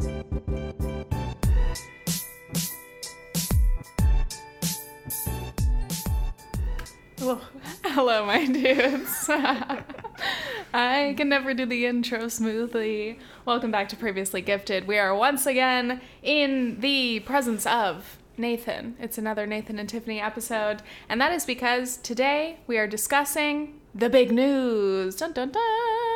Hello, my dudes. I can never do the intro smoothly. Welcome back to Previously Gifted. We are once again in the presence of Nathan. It's another Nathan and Tiffany episode, and that is because today we are discussing the big news. Dun dun dun.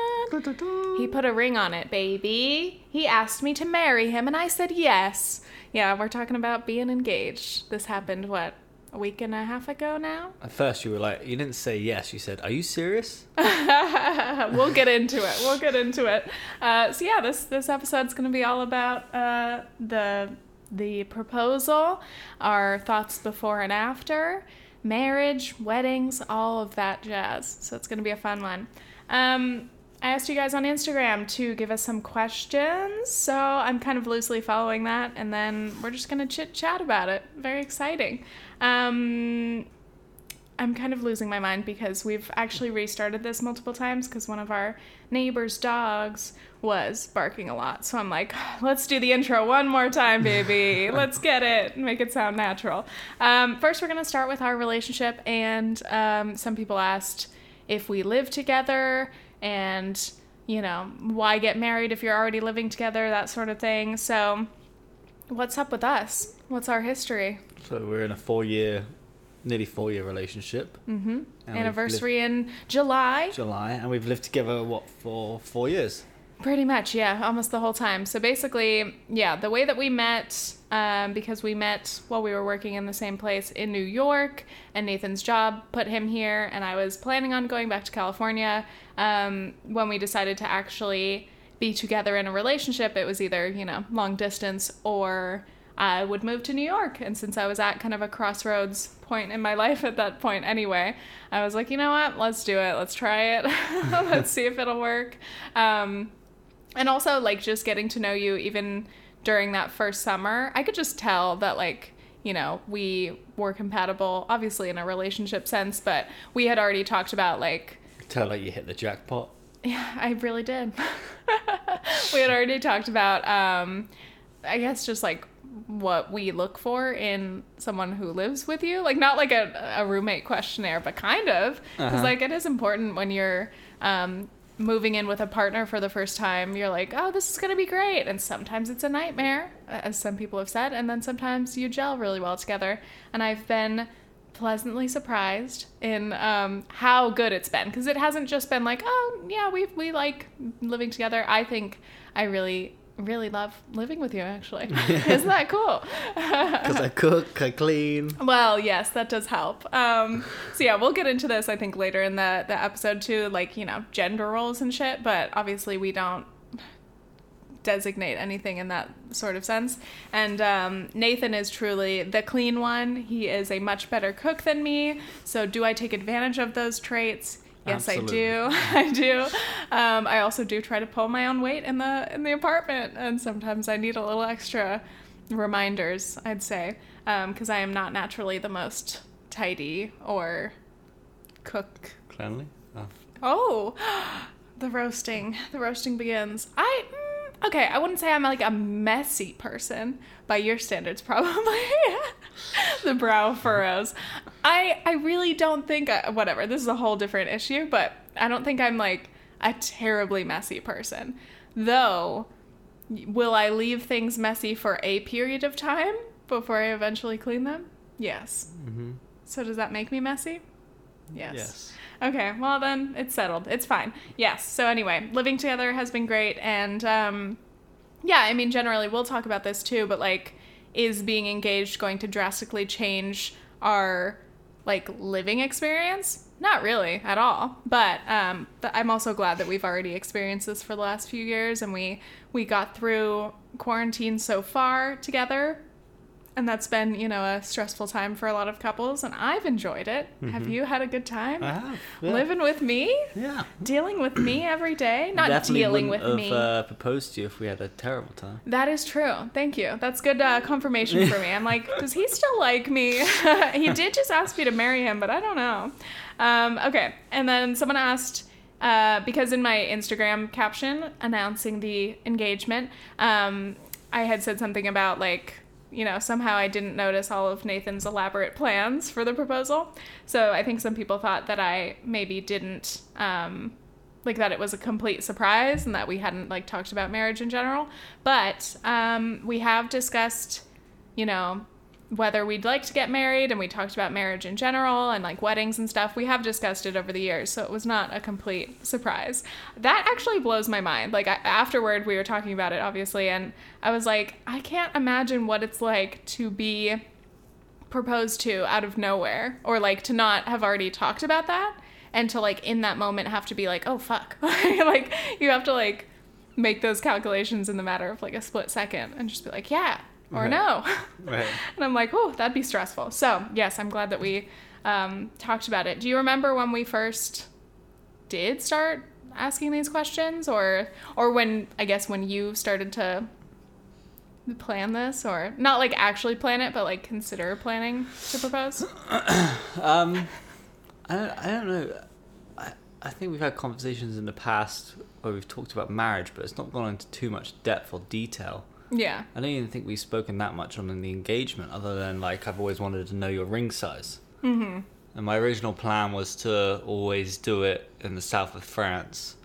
He put a ring on it, baby. He asked me to marry him, and I said yes. Yeah, we're talking about being engaged. This happened, what, a week and a half ago now? At first, you were like, you didn't say yes. You said, "Are you serious?" we'll get into it. We'll get into it. Uh, so yeah, this this episode's going to be all about uh, the the proposal, our thoughts before and after, marriage, weddings, all of that jazz. So it's going to be a fun one. Um, I asked you guys on Instagram to give us some questions, so I'm kind of loosely following that, and then we're just gonna chit chat about it. Very exciting. Um, I'm kind of losing my mind because we've actually restarted this multiple times because one of our neighbor's dogs was barking a lot. So I'm like, let's do the intro one more time, baby. let's get it, and make it sound natural. Um, first, we're gonna start with our relationship, and um, some people asked if we live together and you know why get married if you're already living together that sort of thing so what's up with us what's our history So we're in a four-year, nearly four-year relationship. mm-hmm. Anniversary in july July, and we've lived together what for four years. Pretty much, yeah, almost the whole time. So basically, yeah, the way that we met, um, because we met while we were working in the same place in New York, and Nathan's job put him here, and I was planning on going back to California. Um, when we decided to actually be together in a relationship, it was either, you know, long distance or I would move to New York. And since I was at kind of a crossroads point in my life at that point anyway, I was like, you know what, let's do it. Let's try it. let's see if it'll work. Um, and also like just getting to know you even during that first summer i could just tell that like you know we were compatible obviously in a relationship sense but we had already talked about like Tell like you hit the jackpot. yeah i really did. We had already talked about um i guess just like what we look for in someone who lives with you. Like not like a, a roommate questionnaire but kind of. Because Uh-huh. like it is important when you're um moving in with a partner for the first time you're like oh this is going to be great. And sometimes it's a nightmare as some people have said and then sometimes you gel really well together. And i've been pleasantly surprised in um, how good it's been because it hasn't just been like oh yeah we we like living together i think i really really love living with you actually isn't that cool Because I cook, I clean. well, yes, that does help. Um, so yeah, we'll get into this I think later in the the episode too, like you know gender roles and shit. But obviously we don't designate anything in that sort of sense. And um, Nathan is truly the clean one. He is a much better cook than me. So do I take advantage of those traits? Yes, I do. I do. Um, I also do try to pull my own weight in the in the apartment, and sometimes I need a little extra reminders. I'd say because I am not naturally the most tidy or cook. Cleanly. Oh. Oh, the roasting. The roasting begins. I mm, okay. I wouldn't say I'm like a messy person by your standards, probably. the brow furrows. I I really don't think I, whatever. This is a whole different issue, but I don't think I'm like a terribly messy person. Though, will I leave things messy for a period of time before I eventually clean them? Yes. Mm-hmm. So does that make me messy? Yes. Yes. Okay, well then it's settled. It's fine. Yes. So anyway, living together has been great, and um, yeah, I mean generally we'll talk about this too, but like, is being engaged going to drastically change our like living experience? Not really at all. But um, th- I'm also glad that we've already experienced this for the last few years, and we we got through quarantine so far together. And that's been, you know, a stressful time for a lot of couples, and I've enjoyed it. Have you had a good time? I have. Yeah. living with me, Yeah. dealing with me every day, not Definitely dealing with wouldn't me. have, Uh, proposed to you if we had a terrible time. That is true. Thank you. That's good uh, confirmation for me. I'm like, does he still like me? he did just ask me to marry him, but I don't know. Um, okay. And then someone asked, uh, because in my Instagram caption announcing the engagement, um, I had said something about like you know somehow I didn't notice all of Nathan's elaborate plans for the proposal. So I think some people thought that I maybe didn't um, like that it was a complete surprise and that we hadn't like talked about marriage in general. But um, we have discussed, you know, whether we'd like to get married and we talked about marriage in general and like weddings and stuff. We have discussed it over the years, so it was not a complete surprise. That actually blows my mind. Like I, afterward we were talking about it obviously and I was like, I can't imagine what it's like to be proposed to out of nowhere or like to not have already talked about that and to like in that moment have to be like, "Oh fuck." like you have to like make those calculations in the matter of like a split second and just be like, "Yeah." Or Right. no. Right. and I'm like, oh, that'd be stressful. So, yes, I'm glad that we um, talked about it. Do you remember when we first did start asking these questions or or when I guess when you started to plan this or not like actually plan it but like consider planning to propose? Um, I don't, I don't know. I, I think we've had conversations in the past where we've talked about marriage, but it's not gone into too much depth or detail. Yeah. I don't even think we've spoken that much on the engagement, other than like I've always wanted to know your ring size. Mhm. And my original plan was to always do it in the south of France,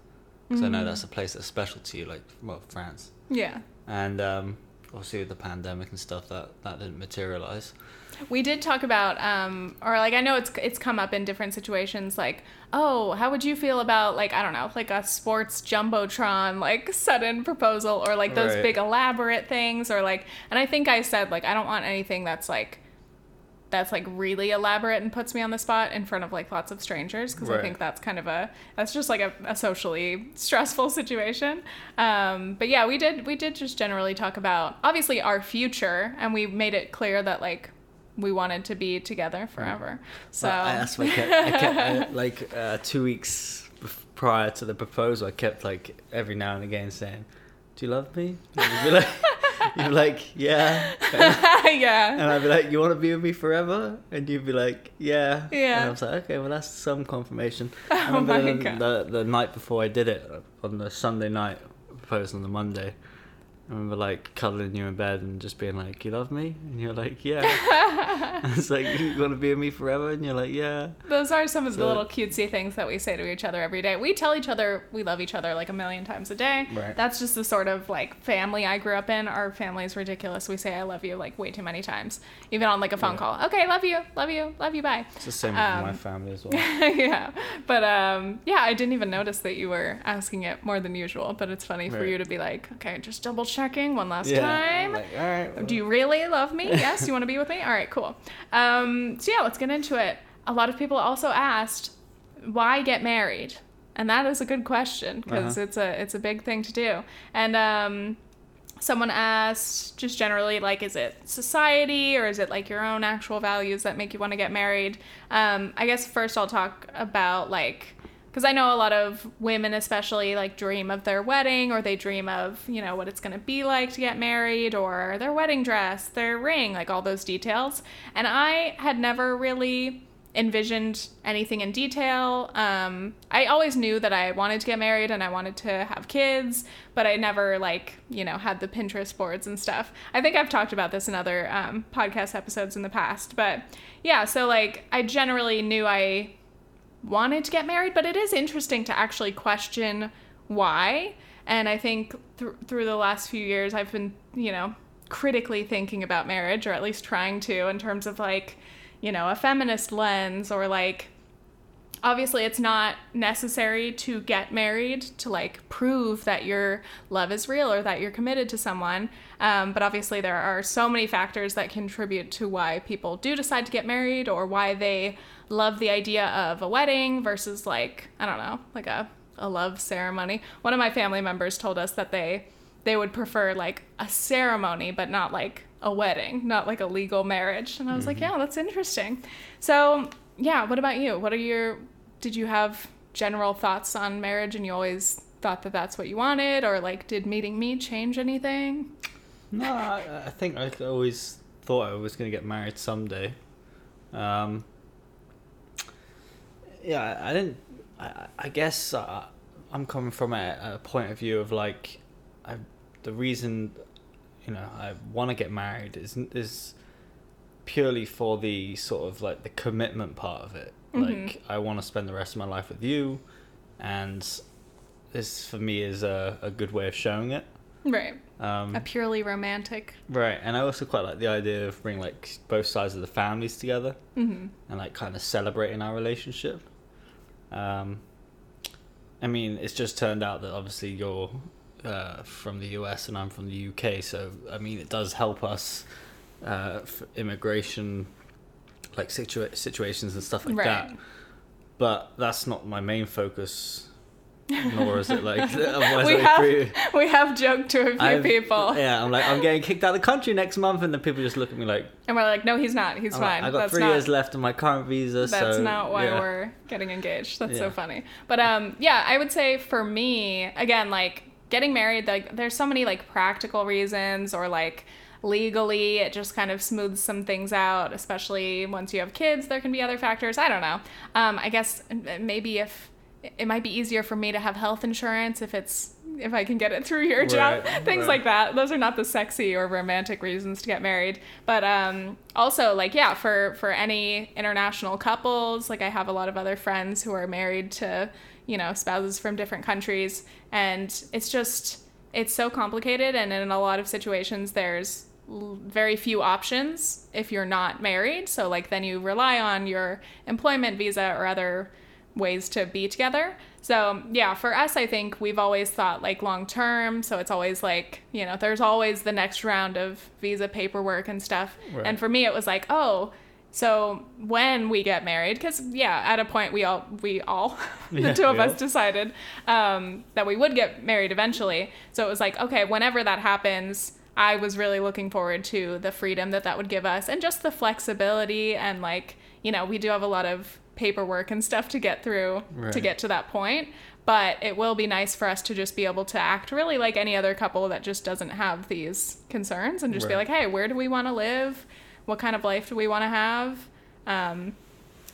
because I know that's a place that's special to you, like well France. Yeah. And um, obviously with the pandemic and stuff, that that didn't materialize. We did talk about, um, or like I know it's it's come up in different situations. Like, oh, how would you feel about like I don't know, like a sports jumbotron, like sudden proposal, or like those Right. big elaborate things, or like, and I think I said like I don't want anything that's like that's like really elaborate and puts me on the spot in front of like lots of strangers because I think that's kind of a that's just like a, a socially stressful situation. Um, but yeah, we did we did just generally talk about obviously our future and we made it clear that like we wanted to be together forever. So Well, I, that's why I kept, I kept I, like uh, two weeks prior to the proposal, I kept like every now and again saying, "Do you love me?" And you'd be like, you'd be like "Yeah," and, yeah. and I'd be like, "You want to be with me forever?" And you'd be like, "Yeah." Yeah. And I was like, "Okay, well that's some confirmation." Oh I remember my the, God. the the night before I did it on the Sunday night, proposed on the Monday. I remember like cuddling you in bed and just being like, "You love me?" And you're like, "Yeah." it's like, "You want to be with me forever?" And you're like, "Yeah." Those are some of the little cutesy things that we say to each other every day. We tell each other we love each other like a million times a day. Right. That's just the sort of like family I grew up in. Our family is ridiculous. We say I love you like way too many times, even on like a phone Yeah. call. Okay, love you, love you, love you, bye. It's the same with my Um, family as well. yeah, but um, yeah, I didn't even notice that you were asking it more than usual. But it's funny for you to be like, okay, just double checking one last yeah. time. Like, all right. well." Do you really love me? Yes. You want to be with me? All right, cool. Um, so yeah, let's get into it. A lot of people also asked, why get married? And that is a good question because Uh-huh. it's a it's a big thing to do. And um, someone asked, just generally, like, is it society or is it like your own actual values that make you want to get married? Um, I guess first I'll talk about like because I know a lot of women, especially, like dream of their wedding or they dream of, you know, what it's going to be like to get married or their wedding dress, their ring, like all those details. And I had never really envisioned anything in detail. Um, I always knew that I wanted to get married and I wanted to have kids, but I never, like, you know, had the Pinterest boards and stuff. I think I've talked about this in other um, podcast episodes in the past. But yeah, so like, I generally knew I wanted to get married, but it is interesting to actually question why. And I think th- through the last few years, I've been, you know, critically thinking about marriage, or at least trying to, in terms of like, you know, a feminist lens, or like, obviously it's not necessary to get married to like prove that your love is real or that you're committed to someone um, but obviously there are so many factors that contribute to why people do decide to get married or why they love the idea of a wedding versus like i don't know like a, a love ceremony. One of my family members told us that they they would prefer like a ceremony but not like a wedding not like a legal marriage. And i was like yeah that's interesting. So yeah what about you? What are your did you have general thoughts on marriage and you always thought that that's what you wanted? Or like did meeting me change anything? No, I, I think I always thought I was going to get married someday. Um, yeah, I- didn't. I, I guess uh, I'm coming from a, a point of view of like, I, the reason, you know I want to get married is is purely for the sort of like the commitment part of it. Mhm. Like I want to spend the rest of my life with you, and this for me is a, a good way of showing it. Right. Um, A purely romantic. right, and I also quite like the idea of bringing like both sides of the families together hmm and like kind of celebrating our relationship. Um, I mean, it's just turned out that obviously you're uh, from the US and I'm from the UK, so I mean, it does help us uh, for immigration, like situa- situations and stuff like Right. that. But that's not my main focus. Nor is it like otherwise we have we have joked to a few I've- people, Yeah, I'm like I'm getting kicked out of the country next month, and then people just look at me like and we're like, no, he's not. He's I'm like, fine. I got that's three not, years left on my current visa. That's so, not why yeah. we're getting engaged. That's so funny. But um, yeah, I would say for me, again, like getting married, like there's so many like practical reasons or like legally it just kind of smooths some things out especially once you have kids there can be other factors i don't know um, i guess maybe if it might be easier for me to have health insurance if it's if i can get it through your job. Right, things right. like that. Those are not the sexy or romantic reasons to get married. But um also like yeah for for any international couples like i have a lot of other friends who are married to you know spouses from different countries. And it's just it's so complicated. And in a lot of situations there's very few options if you're not married. So like then you rely on your employment visa or other ways to be together. So, yeah, for us, I think we've always thought like long term. So, it's always like, you know, there's always the next round of visa paperwork and stuff. Right. And for me, it was like, oh, so when we get married, because yeah, at a point we all we all the Yeah, two of we us decided um, that we would get married eventually. So it was like, okay, whenever that happens, I was really looking forward to the freedom that that would give us and just the flexibility and like you know we do have a lot of paperwork and stuff to get through to get to that point. But it will be nice for us to just be able to act really like any other couple that just doesn't have these concerns and just be like, hey, where do we want to live? What kind of life do we want to have? Um,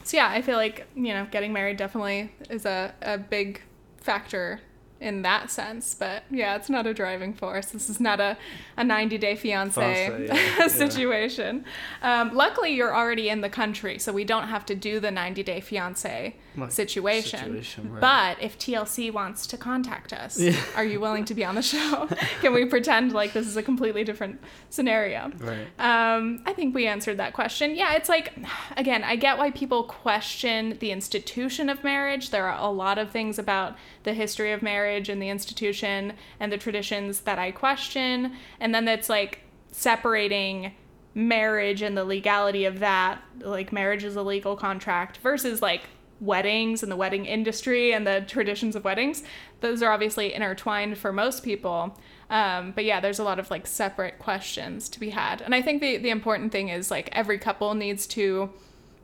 so yeah, I feel like you know getting married definitely is a, a big factor in that sense. But yeah, it's not a driving force. This is not a, a 90 day fiance yeah, yeah. situation. Um, luckily, you're already in the country, so we don't have to do the 90 day fiance Like, situation. situation, right. But if TLC wants to contact us, Yeah. are you willing to be on the show? Can we pretend like this is a completely different scenario? Right. Um, I think we answered that question. Yeah, it's like, again, I get why people question the institution of marriage. There are a lot of things about the history of marriage and the institution and the traditions that I question. And then it's like separating marriage and the legality of that. Like, marriage is a legal contract versus like weddings and the wedding industry and the traditions of weddings. Those are obviously intertwined for most people. Um, but yeah, there's a lot of like separate questions to be had. And I think the, the important thing is like every couple needs to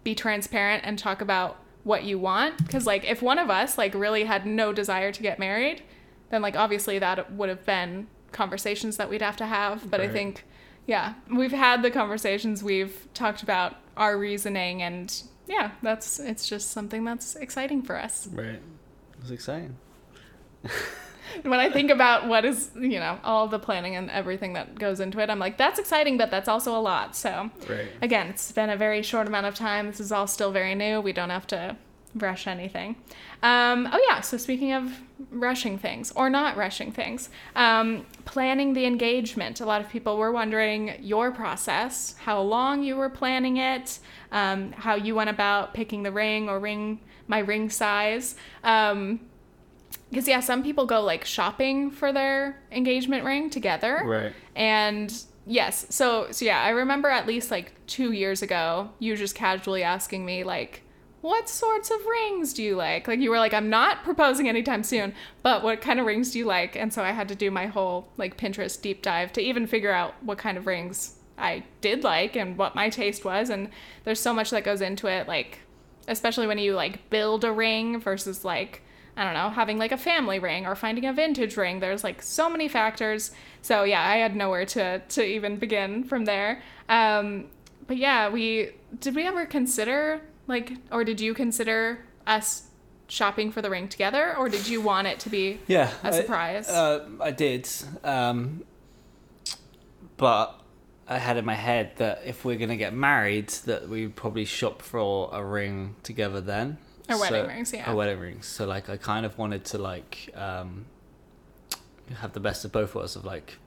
be transparent and talk about what you want. Because like if one of us like really had no desire to get married, then like obviously that would have been conversations that we'd have to have. But I think, yeah, we've had the conversations, we've talked about our reasoning, and yeah, that's it's just something that's exciting for us. Right. It's exciting. when I think about what is, you know, all the planning and everything that goes into it, I'm like, that's exciting, but that's also a lot. So, Right. again, it's been a very short amount of time. This is all still very new. We don't have to rush anything. Um, oh, yeah. So, speaking of rushing things or not rushing things, um, planning the engagement. A lot of people were wondering your process, how long you were planning it, um, how you went about picking the ring or ring, my ring size. Um, because yeah, some people go like shopping for their engagement ring together. Right. And yes, so so yeah, I remember at least like 2 years ago you just casually asking me like what sorts of rings do you like? Like you were like I'm not proposing anytime soon, but what kind of rings do you like? And so I had to do my whole like Pinterest deep dive to even figure out what kind of rings I did like and what my taste was and there's so much that goes into it like especially when you like build a ring versus like I don't know, having like a family ring or finding a vintage ring. There's like so many factors. So yeah, I had nowhere to to even begin from there. Um, but yeah, we did we ever consider like or did you consider us shopping for the ring together or did you want it to be Yeah. a surprise? uh, I did. Um, but I had in my head that if we're gonna get married, that we'd probably shop for a ring together then. Or wedding So- rings, yeah. Or wedding rings. So like, I kind of wanted to like um, have the best of both worlds of like.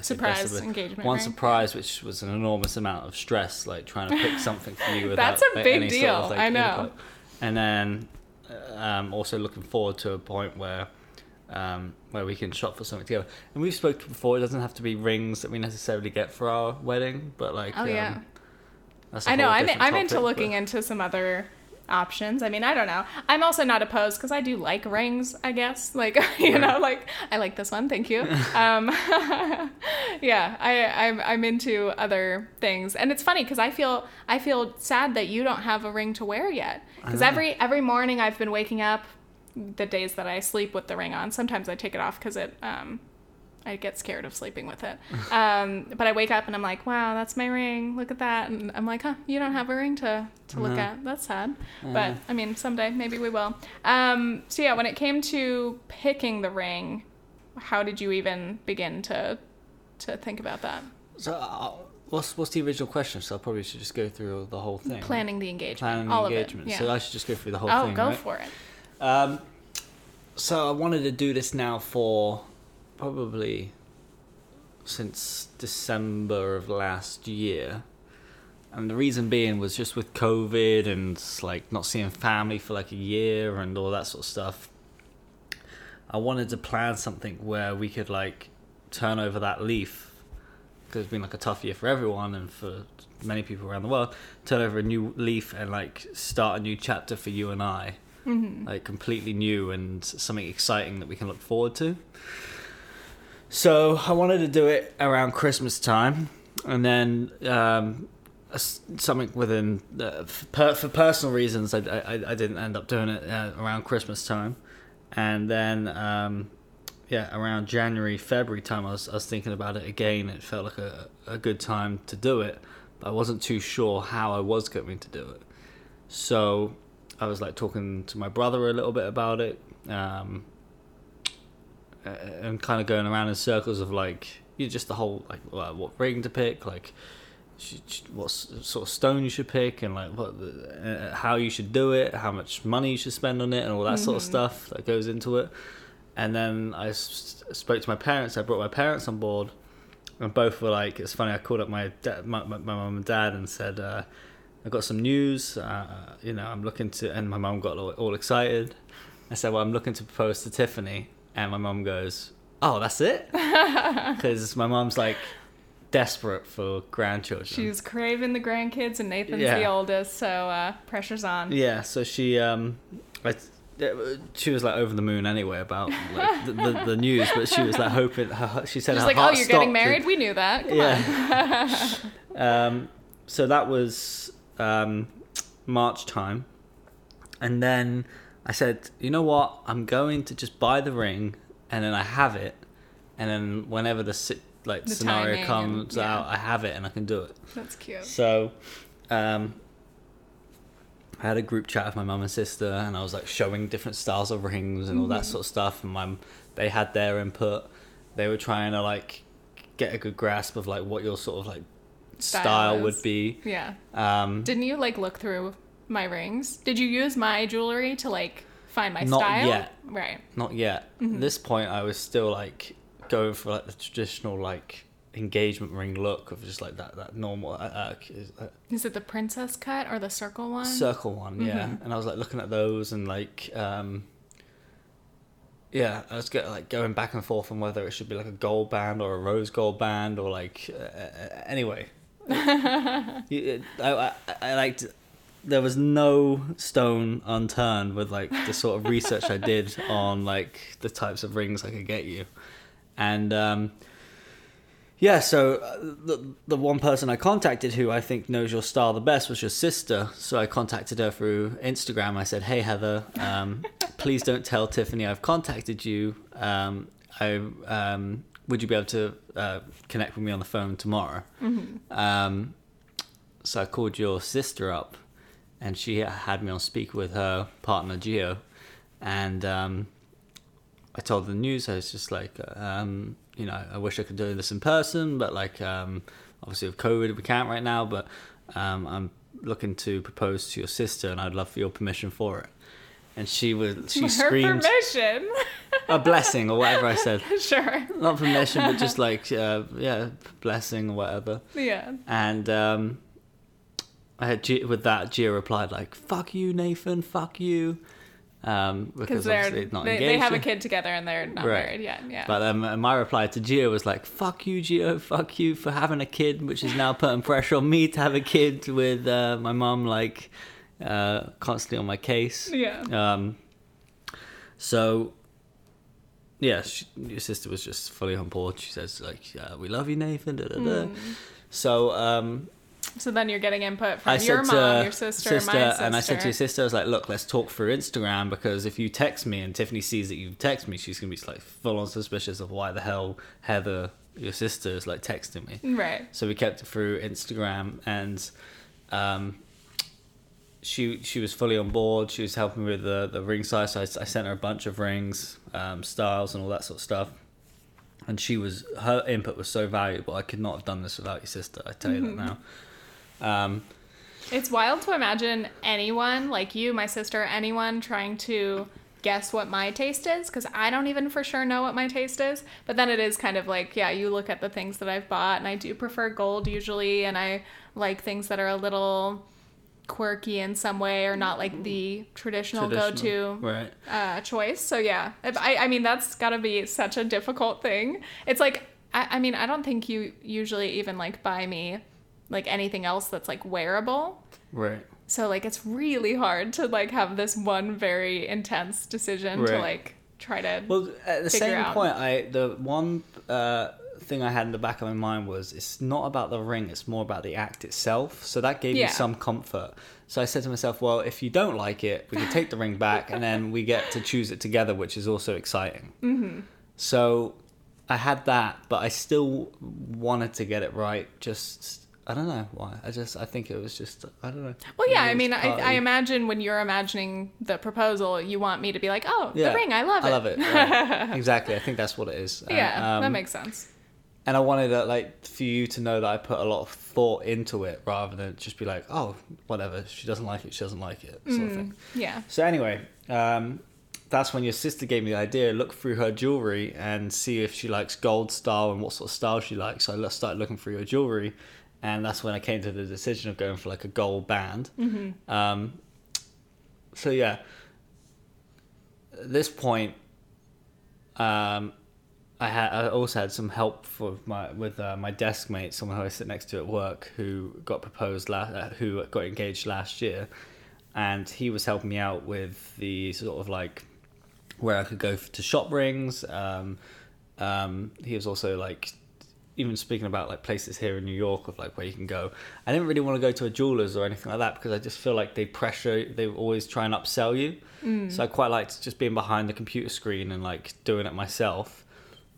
Surprise of engagement One ring. surprise, which was an enormous amount of stress, like trying to pick something for you without That's a like, big any sort deal, of, like, I know. input. And then uh, um, also looking forward to a point where um, where we can shop for something together. And we've spoken before. It doesn't have to be rings that we necessarily get for our wedding, but like Oh um, yeah. I know. I'm I'm into looking but- into some other options. I mean, I don't know. I'm also not opposed because I do like rings. I guess, like you know, like I like this one. Thank you. um, yeah, I I'm I'm into other things, and it's funny because I feel I feel sad that you don't have a ring to wear yet. Because every every morning I've been waking up, the days that I sleep with the ring on. Sometimes I take it off because it um I get scared of sleeping with it. Um, but I wake up and I'm like, wow, that's my ring. Look at that. And I'm like, huh, you don't have a ring to, to look No. at. That's sad. Yeah. But I mean, someday maybe we will. Um, so yeah, when it came to picking the ring, how did you even begin to to think about that? So uh, what's what's the original question? So I probably should just go through the whole thing. Planning the engagement, Planning the all engagement. of it. Yeah. So I should just go through the whole oh, thing. Oh, go right? for it. Um, so I wanted to do this now for probably since December of last year. And the reason being was just with COVID and like not seeing family for like a year and all that sort of stuff. I wanted to plan something where we could like turn over that leaf because it's been like a tough year for everyone and for many people around the world. Turn over a new leaf and like start a new chapter for you and I Mm-hmm. like completely new and something exciting that we can look forward to. So I wanted to do it around Christmas time, and then um, something within uh, for, for personal reasons I, I, I didn't end up doing it uh, around Christmas time, and then um, yeah around January February time I was I was thinking about it again. It felt like a a good time to do it, but I wasn't too sure how I was going to do it. So I was like talking to my brother a little bit about it, um, uh, and kind of going around in circles of like you just the whole like uh, what ring to pick, like sh- sh- what s- sort of stone you should pick, and like what the, uh, how you should do it, how much money you should spend on it, and all that sort of Mhm. stuff that goes into it. And then I s- spoke to my parents. I brought my parents on board, and both were like, "It's funny." I called up my da- my my my mum and dad and said. Uh, I got some news. Uh, you know, I'm looking to, and my mum got all, all excited. I said, "Well, I'm looking to propose to Tiffany," and my mom goes, "Oh, that's it," because my mom's like desperate for grandchildren. She's craving the grandkids, and Nathan's Yeah. the oldest, so uh, pressure's on. yeah, so she um, I, she was like over the moon anyway about like, the, the the news, but she was like hoping. Her, she said She's her like, "Oh, you're getting married? We knew that. Come Yeah. um, so that was um, March time, and then I said, you know what? I'm going to just buy the ring, and then I have it, and then whenever the si- like The scenario comes and- yeah. out, I have it and I can do it. That's cute. So, um, I had a group chat with my mum and sister, and I was like showing different styles of rings and all that Mhm. sort of stuff. And my, they had their input. They were trying to like get a good grasp of like what your sort of like Style style, would be. Yeah. Um, Didn't you like look through my rings? Did you use my jewelry to like find my Not style? yet. Right. not yet. Mhm. At this point, I was still like going for like the traditional like engagement ring look of just like that that normal uh, uh, uh, Is it the princess cut or the circle one? circle one yeah Mhm. and i was like looking at those and like um yeah i was get, like going back and forth on whether it should be like a gold band or a rose gold band or like uh, uh, anyway You- I, I, I liked there was no stone unturned with like the sort of research i did on like the types of rings i could get you and um yeah, so uh, the the one person I contacted who I think knows your style the best was your sister. So I contacted her through Instagram. I said, "Hey Heather, um, please don't tell Tiffany I've contacted you. Um, I um, would you be able to uh, connect with me on the phone tomorrow?" Mhm. Um, so I called your sister up, and she had me on speak with her partner Gio, and um, I told the news. I was just like, um, you know, I wish I could do this in person, but like, um, obviously with COVID, we can't right now. But um, I'm looking to propose to your sister, and I'd love for your permission for it." And she was she Her screamed permission. a blessing or whatever I said, sure. not permission, but just like uh, yeah, blessing or whatever. Yeah. And I had G- with that Gia replied like "fuck you, Nathan, fuck you," um, Because they're obviously not they, engaged. they have a kid together and they're not Right. married yet. Yeah. But um, my reply to Gio was like, "Fuck you, Gio. Fuck you for having a kid, which is now putting pressure on me to have a kid with uh, my mum like uh, constantly on my case." yeah. Um, so, yeah, she, your sister was just fully on board. She says like, yeah, "We love you, Nathan." Da, da, da. Hmm. So um, So then you're getting input from I your mom, to your sister, my sister. and I said to your sister, I was like, "Look, let's talk through Instagram because if you text me and Tiffany sees that you text me, she's gonna be like full on suspicious of why the hell Heather, your sister, is like texting me." Right. So we kept it through Instagram, and um, she she was fully on board. She was helping with the the ring size. So I, I sent her a bunch of rings, um, styles, and all that sort of stuff. And she was her input was so valuable. I could not have done this without your sister. I tell you that now. Um, It's wild to imagine anyone like you, my sister, anyone trying to guess what my taste is because I don't even for sure know what my taste is. But then it is kind of like, yeah, you look at the things that I've bought and I do prefer gold usually, and I like things that are a little quirky in some way or not like the traditional, traditional, go-to right? uh, choice. So yeah, I, I mean that's got to be such a difficult thing. It's like I, I mean I don't think you usually even like buy me like anything else that's like wearable. Right. So like it's really hard to like have this one very intense decision to like try to. Well, at the same out. point, I the one uh, thing I had in the back of my mind was it's not about the ring; it's more about the act itself. So that gave Yeah. me some comfort. So I said to myself, "Well, if you don't like it, we can take the ring back, and then we get to choose it together, which is also exciting." Mm-hmm. So I had that, but I still wanted to get it right. Just I don't know why. I just I think it was just I don't know. well, yeah, I mean, I, I imagine when you're imagining the proposal, you want me to be like, oh, Yeah, the ring, I love it. I love it. right. exactly. I think that's what it is. Uh, yeah, that um, makes sense. and I wanted it, like for you to know that I put a lot of thought into it rather than just be like, oh, whatever. She doesn't like it. She doesn't like it, sort of thing. Yeah. So anyway, um, that's when your sister gave me the idea. Look through her jewelry and see if she likes gold style and what sort of style she likes. So I started looking through your jewelry, and that's when I came to the decision of going for like a gold band. Um, so yeah, at this point, um, I had I also had some help for my with uh, my desk mate, someone who I sit next to at work, who got proposed last, uh, who got engaged last year, and he was helping me out with the sort of like where I could go to shop rings. Um, um, he was also like even speaking about like places here in New York of like where you can go. I didn't really want to go to a jeweler's or anything like that because I just feel like they pressure, they always try and upsell you. So I quite liked just being behind the computer screen and like doing it myself.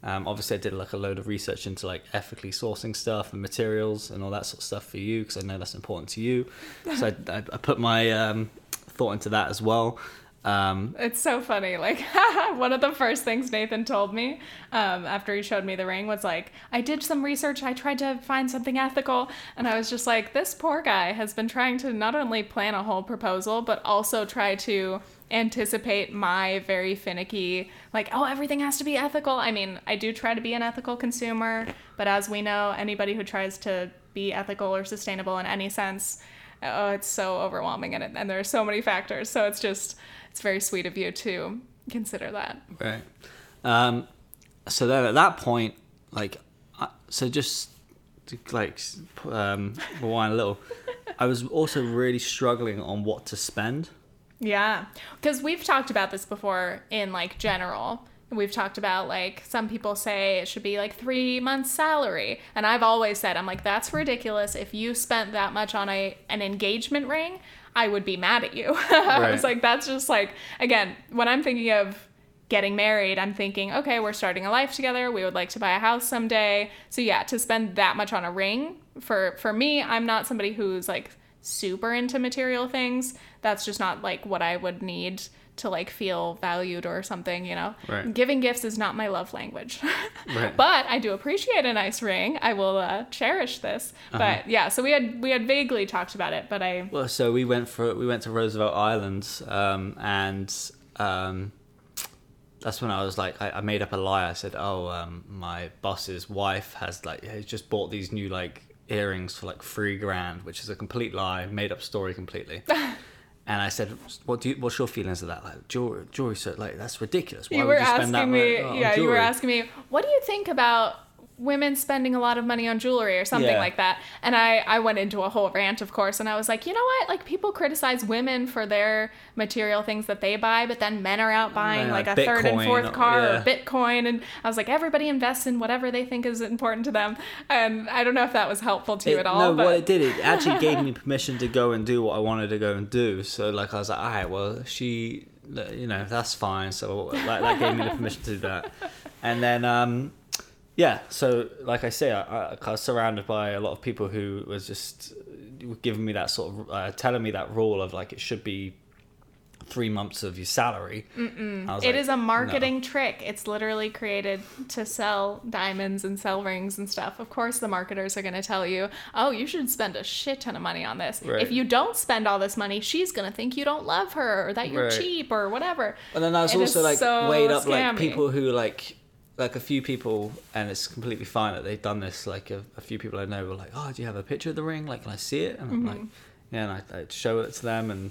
Um, obviously, I did like a load of research into like ethically sourcing stuff and materials and all that sort of stuff for you because I know that's important to you. So I, I, I put my um, thought into that as well. Um, It's so funny. Like one of the first things Nathan told me um, after he showed me the ring was like, "I did some research. I tried to find something ethical," and I was just like, "This poor guy has been trying to not only plan a whole proposal, but also try to anticipate my very finicky, like, oh, everything has to be ethical." I mean, I do try to be an ethical consumer, but as we know, anybody who tries to be ethical or sustainable in any sense oh, it's so overwhelming and, it, and there are so many factors. So it's just, it's very sweet of you to consider that. Right. Um, so then at that point, like, I- so just to like um, rewind a little, I was also really struggling on what to spend. Yeah. Because we've talked about this before in like general. We've talked about like some people say it should be like three months' salary. And I've always said, I'm like, that's ridiculous. If you spent that much on a an engagement ring, I would be mad at you. I Right. was like, that's just like again, when I'm thinking of getting married, I'm thinking, okay, we're starting a life together. We would like to buy a house someday. So yeah, to spend that much on a ring for for me, I'm not somebody who's like super into material things. That's just not like what I would need to like feel valued or something, you know. Right. Giving gifts is not my love language. Right. But I do appreciate a nice ring. I will uh, cherish this. Uh-huh. But yeah, so we had we had vaguely talked about it, but I Well, so we went for we went to Roosevelt Island, um, and um, that's when I was like, I, I made up a lie. I said, "Oh, um, my boss's wife has like has just bought these new like earrings for like three grand," which is a complete lie, made up story completely. and I said, "What do you? What's your feelings of that? Like jewelry, jewelry, so like that's ridiculous. Why you would were you spend that asking me money yeah, you were asking me, what do you think about women spending a lot of money on jewelry or something Yeah. like that. And I, I went into a whole rant, of course, and I was like, you know what? Like people criticize women for their material things that they buy, but then men are out buying Yeah, like a like third and fourth car yeah. or Bitcoin. And I was like, everybody invests in whatever they think is important to them. And I don't know if that was helpful to you at all. No, but what it did, it actually gave me permission to go and do what I wanted to go and do. So, like, I was like, all right, well, she, you know, that's fine. So, like, that gave me the permission to do that. And then, um, yeah, so, like I say, I, I was surrounded by a lot of people who was just giving me that sort of, uh, telling me that rule of, like, it should be three months of your salary. It is a marketing trick. It's literally created to sell diamonds and sell rings and stuff. Of course, the marketers are going to tell you, oh, you should spend a shit ton of money on this. Right. If you don't spend all this money, she's going to think you don't love her or that you're Right. cheap or whatever. And then I was It also like so weighed up like people who like like a few people and it's completely fine that they've done this like a, a few people i know were like oh do you have a picture of the ring? Like can i see it? And i'm like Mm-hmm. yeah and I, i'd show it to them and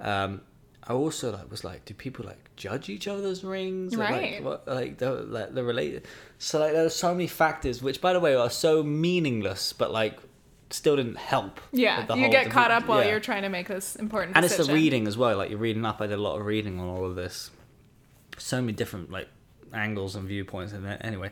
um i also like was like do people like judge each other's rings? Or, Right. like what like the like the related so like there are so many factors which by the way are so meaningless but like still didn't help Yeah, you whole- get the- caught up while yeah. you're trying to make this important and it's the reading as well like you're reading up. I did a lot of reading on all of this. So many different like angles and viewpoints and then anyway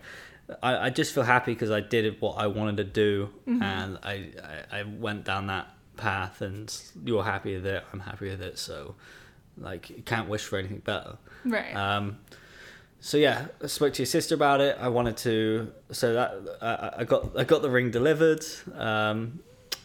i, I just feel happy because i did what i wanted to do Mm-hmm. and I, I i went down that path and you're happy with it i'm happy with it so like you can't wish for anything better Right. um, so yeah, I spoke to your sister about it. I wanted to, so that I, I got I got the ring delivered, um,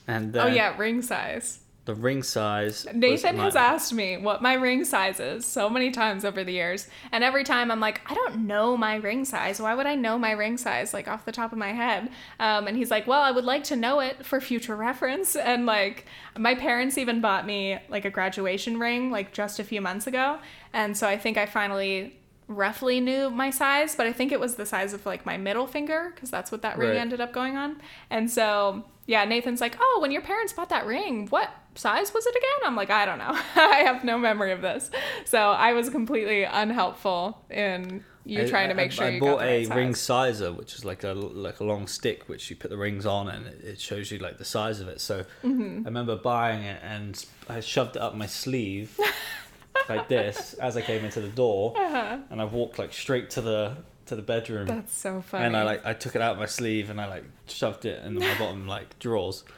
and oh, yeah, ring size. The ring size. Nathan has asked me what my ring size is so many times over the years. And every time I'm like, I don't know my ring size. Why would I know my ring size, like off the top of my head? Um, and he's like, Well, I would like to know it for future reference. And like, my parents even bought me like a graduation ring like just a few months ago. And so I think I finally roughly knew my size, but I think it was the size of like my middle finger because that's what that ring Right. ended up going on. And so, yeah, Nathan's like, "Oh, when your parents bought that ring, what size was it again?" I'm like, "I don't know. I have no memory of this." So I was completely unhelpful in you I- trying to I- make sure I you bought got the a ring size. sizer, which is like a like a long stick, which you put the rings on, and it, it shows you like the size of it. So Mm-hmm. I remember buying it, and I shoved it up my sleeve like this as I came into the door, Uh-huh. and I walked like straight to the to the bedroom. That's so funny. and I like I took it out of my sleeve and I like shoved it in my bottom like drawers.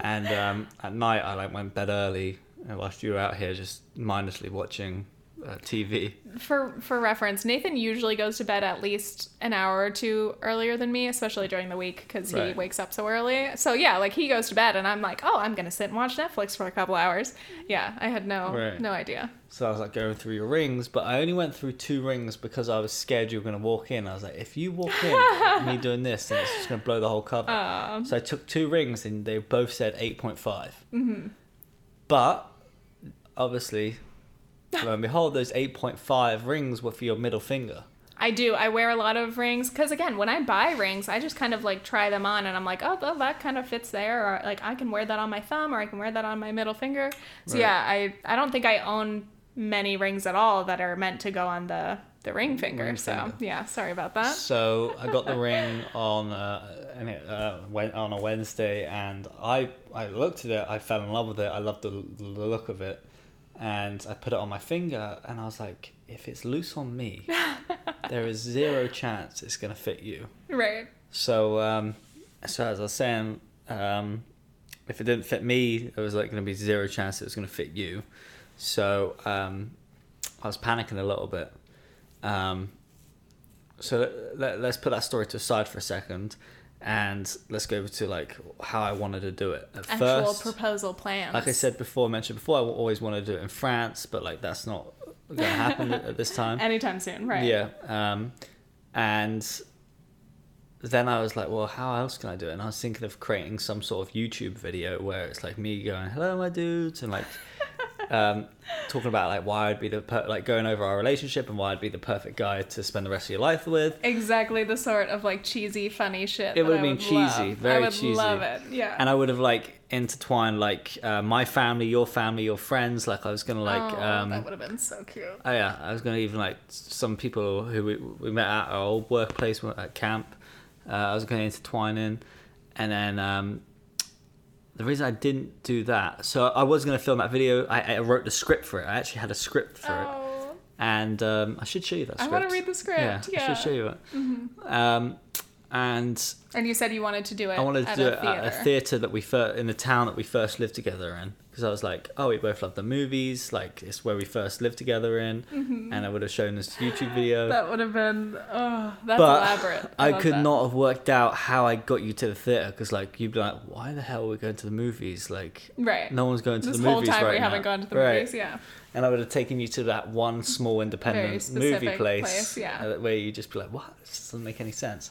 And um, at night I like went bed early whilst you were out here just mindlessly watching uh, TV. for for reference, Nathan usually goes to bed at least an hour or two earlier than me, especially during the week because he Right. wakes up so early. So yeah, like he goes to bed, and I'm like, oh, I'm gonna sit and watch Netflix for a couple hours. Yeah, I had no Right. no idea. So I was like going through your rings, but I only went through two rings because I was scared you were gonna walk in. I was like, if you walk in, me doing this, then it's just gonna blow the whole cover. Um, So I took two rings and they both said 8.5. Mm-hmm. But obviously, lo and behold, those 8.5 rings were for your middle finger. I do. I wear a lot of rings because again, when I buy rings, I just kind of like try them on, and I'm like, oh, th- that kind of fits there, or like I can wear that on my thumb, or I can wear that on my middle finger. So Right. yeah, I I don't think I own many rings at all that are meant to go on the the ring finger. Ring so finger. yeah, sorry about that. So I got the ring on uh, and it, uh, went on a Wednesday, and I I looked at it. I fell in love with it. I loved the, the look of it, and I put it on my finger, and I was like, if it's loose on me, there is zero chance it's gonna fit you. Right. So um, so as I was saying, um, if it didn't fit me, there was like gonna be zero chance it was gonna fit you. So um, I was panicking a little bit. Um, so let, let, let's put that story to the side for a second, and let's go over to like how I wanted to do it. At Actual first, proposal plans. like I said before, I mentioned before, I always wanted to do it in France, but like that's not going to happen at this time. Anytime soon, right? Yeah. Um, and then I was like, well, how else can I do it? And I was thinking of creating some sort of YouTube video where it's like me going, hello, my dudes, and like um, talking about like why I'd be the per- like going over our relationship and why I'd be the perfect guy to spend the rest of your life with. Exactly the sort of like cheesy, funny shit. It would have been would cheesy, love. very I would cheesy. love it. Yeah. And I would have like intertwined like uh, my family, your family, your friends. Like I was gonna like. oh, um, that would have been so cute. Oh yeah, I was gonna even like some people who we, we met at our old workplace at camp. Uh, I was gonna intertwine in, and then um, the reason I didn't do that, so I was gonna film that video. I, I wrote the script for it. I actually had a script for it, Oh, and um, I should show you that. Script. I want to read the script. Yeah, Yeah. I should show you it. Um, and And you said you wanted to do it. I wanted to at do a it at a theater. theater that we first in the town that we first lived together in because I was like, oh, we both love the movies. Like it's where we first lived together in, and I would have shown this YouTube video. Mm-hmm. That would have been. Oh, that's but elaborate. I, love could that. not have worked out how I got you to the theater because like you'd be like, why the hell are we going to the movies? Like Right. no one's going to this the whole movies time right we now. haven't gone to the Right. movies. Yeah. And I would have taken you to that one small independent movie place, place, yeah. uh, where you just be like, what? This doesn't make any sense.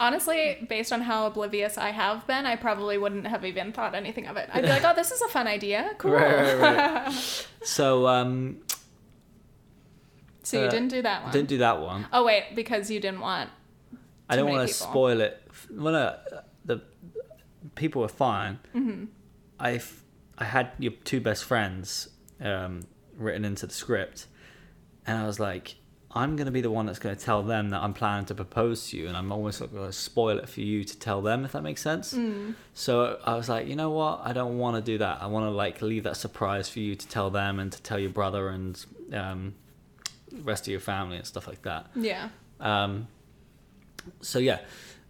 Honestly, based on how oblivious I have been, I probably wouldn't have even thought anything of it. I'd be like, "Oh, this is a fun idea. Cool." Right, right, right. So um, so you Uh, didn't do that one. didn't do that one. oh wait, because you didn't want. I don't want to people. spoil it. Well, no, the people were fine. Mm-hmm. I I had your two best friends um, written into the script, and I was like, I'm gonna be the one that's gonna tell them that I'm planning to propose to you, and I'm almost like gonna spoil it for you to tell them if that makes sense. Mm. So I was like, you know what? I don't want to do that. I want to like leave that surprise for you to tell them and to tell your brother and um, rest of your family and stuff like that. Yeah. Um, so yeah,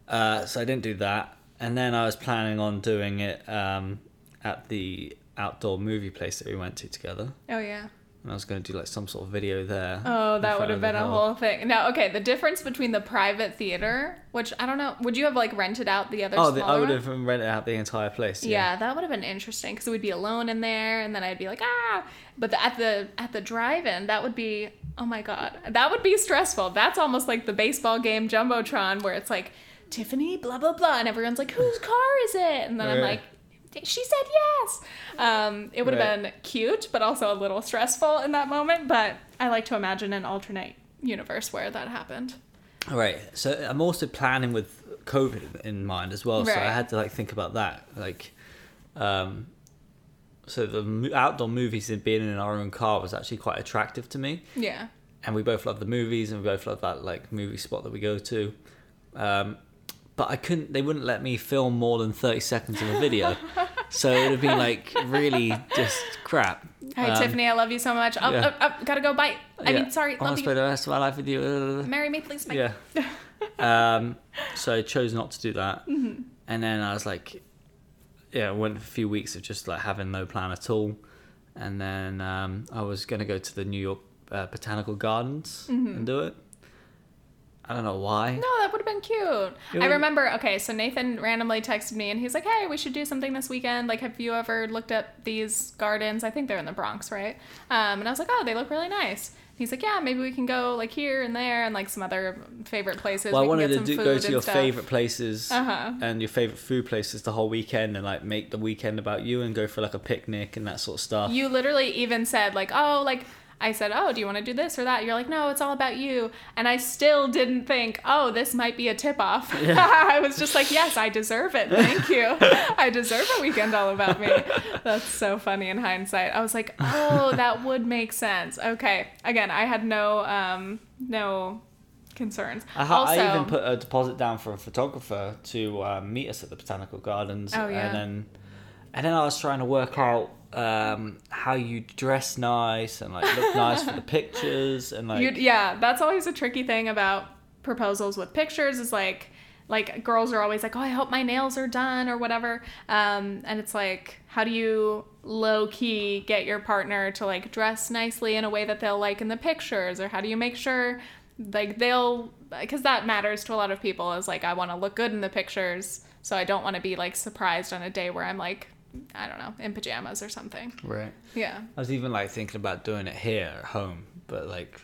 uh, so I didn't do that, and then I was planning on doing it um, at the outdoor movie place that we went to together, Oh yeah. And I was going to do like some sort of video there. Oh, that would have been a whole thing. Now, okay, the difference between the private theater, which I don't know, would you have like rented out the other? Oh, the, I would have rented out the entire place. Yeah, that would have been interesting because we'd be alone in there, and then I'd be like, ah. But the, at the at the drive-in, that would be, oh my god, that would be stressful. That's almost like the baseball game jumbotron, where it's like Tiffany, blah blah blah, and everyone's like, whose car is it? And then I'm like, she said yes. Um, it would have Right. been cute, but also a little stressful in that moment. But I like to imagine an alternate universe where that happened. All right. So I'm also planning with COVID in mind as well. So I had to like think about that. Like, um, so the outdoor movies and being in our own car was actually quite attractive to me. Yeah. and we both love the movies and we both love that like movie spot that we go to um, but i couldn't they wouldn't let me film more than 30 seconds of a video so it would have been like really just crap Hey Um, Tiffany. I love you so much. Up, yeah. up, up. Gotta go. Bye. I yeah. mean, sorry. i want Love to spend the rest of my life with you Marry me, please. Mike. yeah um, so i chose not to do that Mm-hmm. and then i was like yeah I went a few weeks of just like having no plan at all and then um, i was going to go to the new york uh, botanical gardens Mm-hmm. and do it i don't know why No, that would have been cute. I remember. Okay, so Nathan randomly texted me and he's like, "Hey, we should do something this weekend. Like, have you ever looked at these gardens? I think they're in the Bronx, right?" Um, and I was like, "Oh, they look really nice." He's like, "Yeah, maybe we can go like here and there and like some other favorite places. Well, we can wanted to do, go to your stuff." favorite places Uh-huh. and your favorite food places the whole weekend, and like make the weekend about you, and go for like a picnic and that sort of stuff. You literally even said like, "Oh, like." I said, "Oh, do you want to do this or that?" You're like, "No, it's all about you." And I still didn't think, "Oh, this might be a tip-off." I was just like, "Yes, I deserve it. Thank you. I deserve a weekend all about me." That's so funny in hindsight. I was like, "Oh, that would make sense." Okay. Again, I had no um no concerns. I, ha- also, I even put a deposit down for a photographer to um, meet us at the botanical gardens, Oh, yeah. and then and then I was trying to work out um, how you dress nice and like look nice for the pictures and like You'd, yeah, that's always a tricky thing about proposals with pictures is like like girls are always like, "Oh, I hope my nails are done" or whatever. Um, and it's like, how do you low key get your partner to like dress nicely in a way that they'll like in the pictures or how do you make sure like they'll because that matters to a lot of people is like I want to look good in the pictures, so I don't want to be like surprised on a day where I'm like I don't know, in pajamas or something. right. Yeah. I was even like thinking about doing it here at home, but like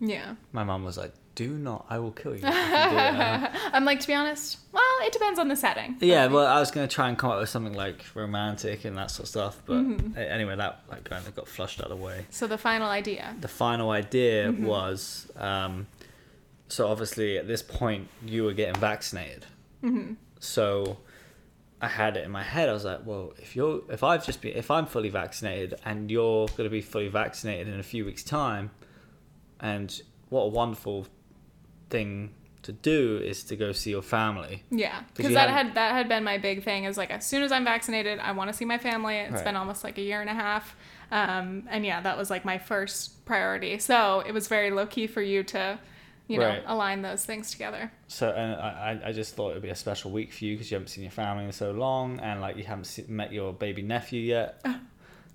Yeah. my mom was like, "Do not, I will kill you." you. I'm like, to be honest, well, it depends on the setting. Yeah, well, I was gonna try and come up with something like romantic and that sort of stuff, but Mm-hmm. anyway, that like kind of got flushed out of the way. So the final idea. The final idea Mm-hmm. was, um, so obviously at this point you were getting vaccinated, Mm-hmm. so I had it in my head. I was like, well, if you're, if I've just been, if I'm fully vaccinated and you're gonna be fully vaccinated in a few weeks' time, and what a wonderful thing to do is to go see your family. Yeah, because that had that had been my big thing. Is like as soon as I'm vaccinated, I want to see my family. It's Right. been almost like a year and a half, um, and yeah, that was like my first priority. So it was very low key for you to, you know, Right. align those things together. So and I, I just thought it would be a special week for you because you haven't seen your family in so long, and like you haven't se- met your baby nephew yet.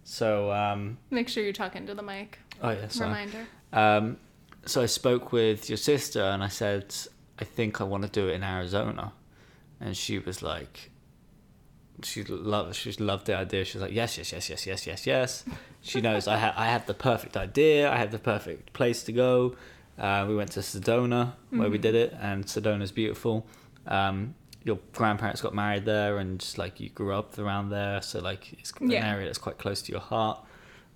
so um, Make sure you talk into the mic. oh yeah. Reminder. Um, so I spoke with your sister and I said, I think I want to do it in Arizona, and she was like, she loved she loved the idea. She was like, yes, yes, yes, yes, yes, yes, yes. She knows I have I have the perfect idea. I have the perfect place to go. Uh, we went to Sedona where we did it, and Sedona's beautiful. Um, your grandparents got married there, and just like you grew up around there, so like it's an Yeah. area that's quite close to your heart.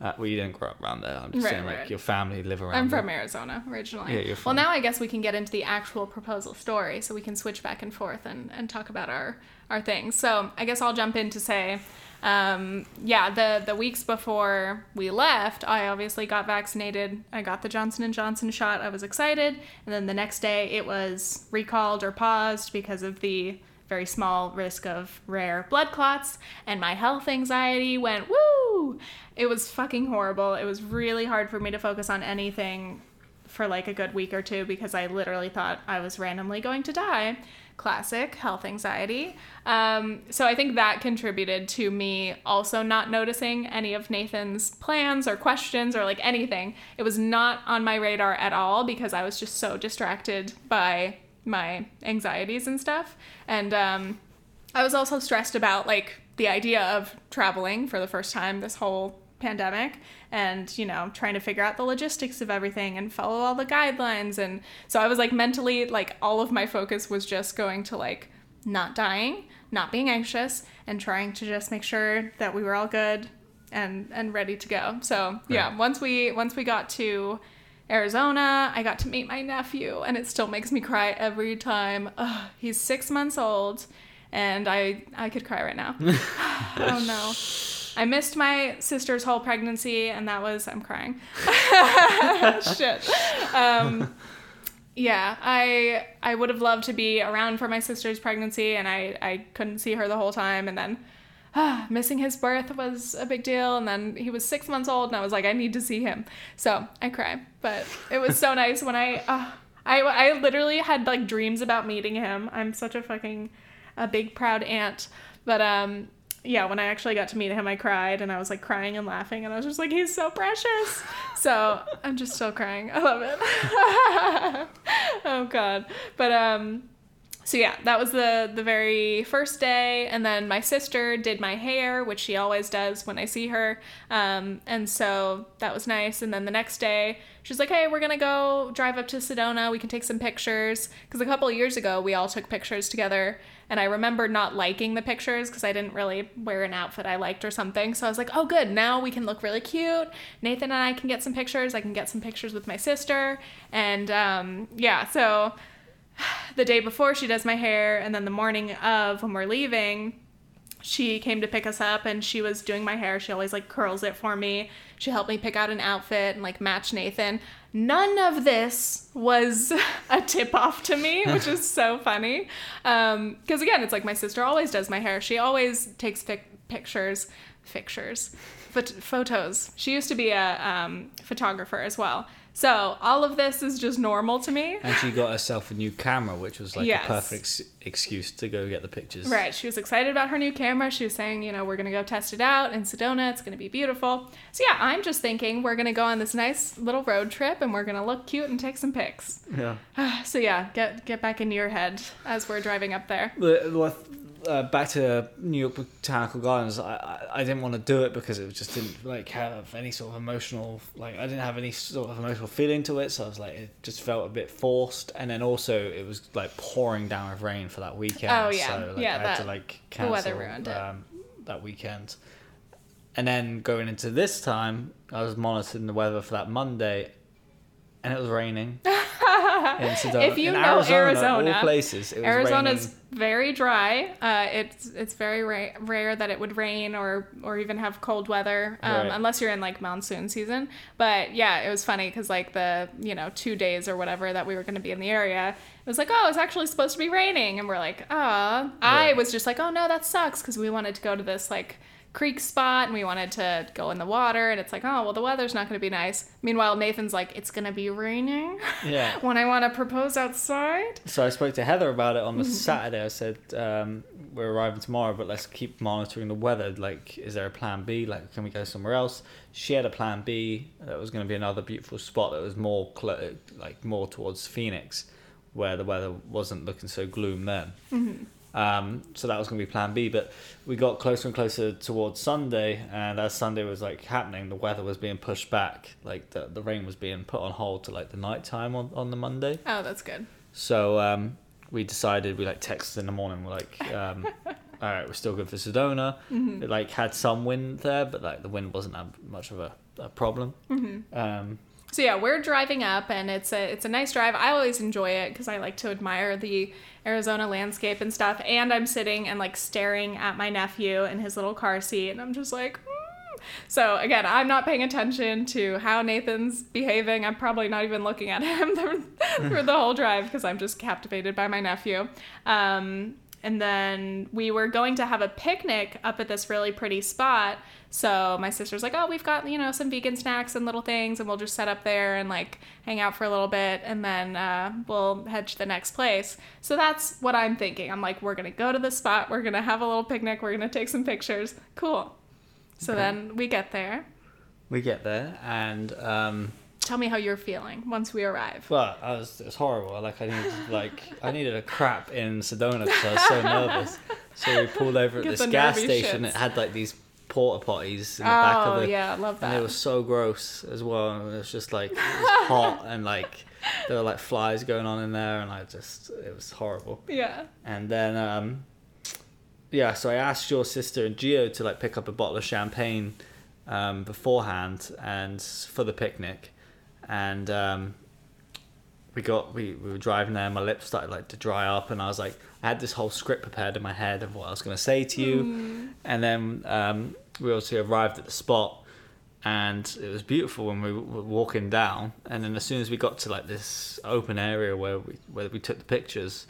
Uh, well, you didn't grow up around there. I'm just Right, saying, like right. your family live around. I'm there. from Arizona originally. Yeah, you're Well, now I guess we can get into the actual proposal story, so we can switch back and forth and, and talk about our our things. So I guess I'll jump in to say, um, yeah, the the weeks before we left, I obviously got vaccinated. I got the Johnson and Johnson shot. I was excited, and then the next day it was recalled or paused because of the very small risk of rare blood clots, and my health anxiety went woo. It was fucking horrible. It was really hard for me to focus on anything for like a good week or two because I literally thought I was randomly going to die. Classic health anxiety. Um, so I think that contributed to me also not noticing any of Nathan's plans or questions or like anything. It was not on my radar at all because I was just so distracted by my anxieties and stuff. And um, I was also stressed about like the idea of traveling for the first time this whole pandemic and you know trying to figure out the logistics of everything and follow all the guidelines and so I was like mentally like all of my focus was just going to like not dying, not being anxious and trying to just make sure that we were all good and and ready to go. So, yeah, once we once we got to Arizona, I got to meet my nephew, and it still makes me cry every time. Ugh, he's six months old, and I I could cry right now. oh no. I missed my sister's whole pregnancy, and that was I'm crying. Shit. Um, yeah, I I would have loved to be around for my sister's pregnancy, and I I couldn't see her the whole time, and then. ah, missing his birth was a big deal, and then he was six months old, and I was like, I need to see him. So I cry, but it was so nice when I, uh, I, I literally had like dreams about meeting him. I'm such a fucking, a big proud aunt, but um, yeah, when I actually got to meet him, I cried, and I was like crying and laughing, and I was just like, he's so precious. So I'm just still crying. I love it. oh god, but um so yeah, that was the the very first day, and then my sister did my hair, which she always does when I see her, um, and so that was nice. And then the next day, she's like, "Hey, we're gonna go drive up to Sedona. We can take some pictures." Because a couple years ago, we all took pictures together, and I remember not liking the pictures because I didn't really wear an outfit I liked or something. So I was like, "Oh, good. Now we can look really cute. Nathan and I can get some pictures. I can get some pictures with my sister, and um, yeah, so." the day before she does my hair and then the morning of when we're leaving she came to pick us up and she was doing my hair. She always like curls it for me. She helped me pick out an outfit and like match nathan. None of this was a tip off to me which is so funny. Because again it's like my sister always does my hair. She always takes pictures pictures but photos. She used to be a um, photographer as well so all of this is just normal to me And she got herself a new camera, which was like Yes. a perfect excuse to go get the pictures. Right. She was excited about her new camera. She was saying, you know, we're going to go test it out in Sedona. It's going to be beautiful. So, yeah, I'm just thinking we're going to go on this nice little road trip and we're going to look cute and take some pics. Yeah. so, yeah, get get back into your head as we're driving up there. But, well, uh, back to New York Botanical Gardens, I, I, I didn't want to do it because it just didn't like have any sort of emotional like I didn't have any sort of emotional feeling to it. So I was like, it just felt a bit forced. And then also it was like pouring down with rain for that weekend. Oh, yeah. so, like, Yeah, I had to that- like the cancel weather ruined it. um, that weekend. And then going into this time, I was monitoring the weather for that Monday, and it was raining. in Sedona. If you in know Arizona, Arizona, places, it was Arizona's raining. very dry. Uh, it's it's very ra- rare that it would rain or or even have cold weather, um, Right. unless you're in like monsoon season. But yeah, it was funny because like the you know two days or whatever that we were going to be in the area, it was like oh it's actually supposed to be raining, and we're like ah. I Yeah. was just like oh no that sucks because we wanted to go to this like creek spot and we wanted to go in the water and it's like oh well the weather's not going to be nice meanwhile nathan's like it's going to be raining Yeah. when i want to propose outside So I spoke to Heather about it on the Mm-hmm. Saturday. I said um, we're arriving tomorrow, but let's keep monitoring the weather. Like, is there a plan B? Like, can we go somewhere else? She had a plan B. That was going to be another beautiful spot that was more cl- like more towards Phoenix, where the weather wasn't looking so gloom then. Mm-hmm. Um, so that was going to be plan B. But we got closer and closer towards Sunday, and as Sunday was like happening, the weather was being pushed back. Like the the rain was being put on hold to like the night time on on the Monday. oh that's good So um, we decided we like texted in the morning. We're like, um, all right, we're still good for Sedona. Mm-hmm. It like had some wind there, but like the wind wasn't that much of a, a problem. Mm-hmm. So yeah, we're driving up, and it's a it's a nice drive. I always enjoy it because I like to admire the Arizona landscape and stuff. And I'm sitting and like staring at my nephew in his little car seat, and I'm just like. "Mm." So again, I'm not paying attention to how Nathan's behaving. I'm probably not even looking at him through the whole drive because I'm just captivated by my nephew. Um, and then we were going to have a picnic up at this really pretty spot. So my sister's like, "Oh, we've got you know some vegan snacks and little things, and we'll just set up there and like hang out for a little bit, and then uh, we'll head to the next place." So that's what I'm thinking. I'm like, "We're gonna go to the spot. We're gonna have a little picnic. We're gonna take some pictures. Cool." So Okay. then we get there. we get there, and um, Tell me how you're feeling once we arrive. well, I was it was horrible. Like I needed like I needed a crap in Sedona because I was so nervous. So we pulled over at Get this gas station. shits. It had like these porta potties in the back Oh of the yeah, I love that. And it was so gross as well. And it was just like it was hot and like there were like flies going on in there, and I just it was horrible. yeah. And then um, yeah, so I asked your sister and Gio to like pick up a bottle of champagne um, beforehand and for the picnic, and um, we got we, we were driving there. and My lips started like to dry up, and I was like, I had this whole script prepared in my head of what I was gonna say to you, Mm. and then um, we also arrived at the spot. And it was beautiful when we were walking down, and then as soon as we got to like this open area where we where we took the pictures,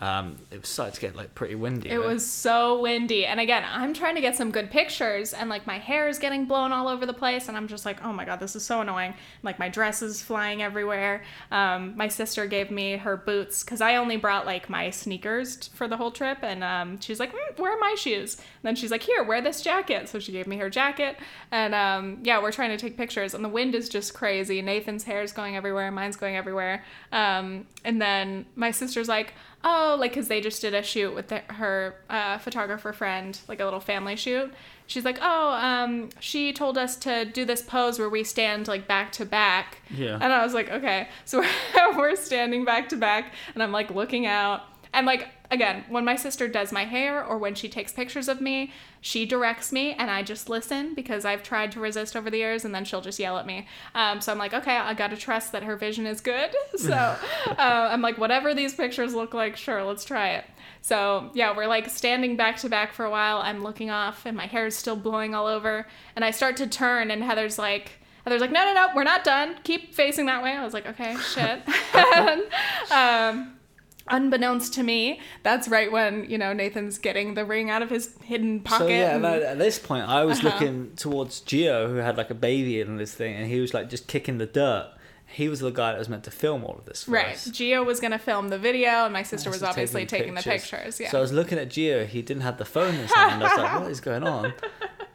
um, it was starting to get like pretty windy. It right? was so windy. And again, I'm trying to get some good pictures and like my hair is getting blown all over the place and I'm just like, "Oh my god, this is so annoying." Like my dress is flying everywhere. Um, my sister gave me her boots cuz I only brought like my sneakers for the whole trip and um, she's like, mm, "Where are my shoes?" And then she's like, "Here, wear this jacket." So she gave me her jacket and um, yeah, we're trying to take pictures and the wind is just crazy. Nathan's hair is going everywhere, mine's going everywhere. Um, and then my sister's like, oh, like, because they just did a shoot with the, her uh, photographer friend, like a little family shoot. She's like, oh, um, she told us to do this pose where we stand like back to back. Yeah. And I was like, okay. So we're, we're standing back to back, and I'm like looking out. And like, again, when my sister does my hair or when she takes pictures of me, she directs me and I just listen because I've tried to resist over the years and then she'll just yell at me. Um, so I'm like, okay, I gotta trust that her vision is good. So uh, I'm like, whatever these pictures look like, sure, let's try it. So yeah, we're like standing back to back for a while. I'm looking off and my hair is still blowing all over. And I start to turn and Heather's like, Heather's like, no, no, no, we're not done. Keep facing that way. I was like, okay, shit. and, um, unbeknownst to me, that's right when, you know, Nathan's getting the ring out of his hidden pocket. So yeah, and- at this point, I was Uh-huh. looking towards Gio, who had like a baby in this thing, and he was like just kicking the dirt. He was the guy that was meant to film all of this for right. us. Gio was going to film the video, and my sister was obviously taking, the pictures. Yeah. So I was looking at Gio. He didn't have the phone in his hand. I was like, "What is going on?"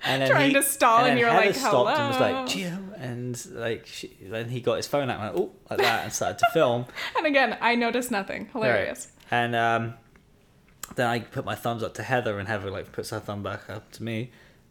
And then Trying he, to stall, and then you're Heather like, stopped and was like, "Hello." "Gio," and like, she, then he got his phone out and went, "Oh," like that, and started to film. and again, I noticed nothing. Hilarious. And um, then I put my thumbs up to Heather, and Heather like puts her thumb back up to me,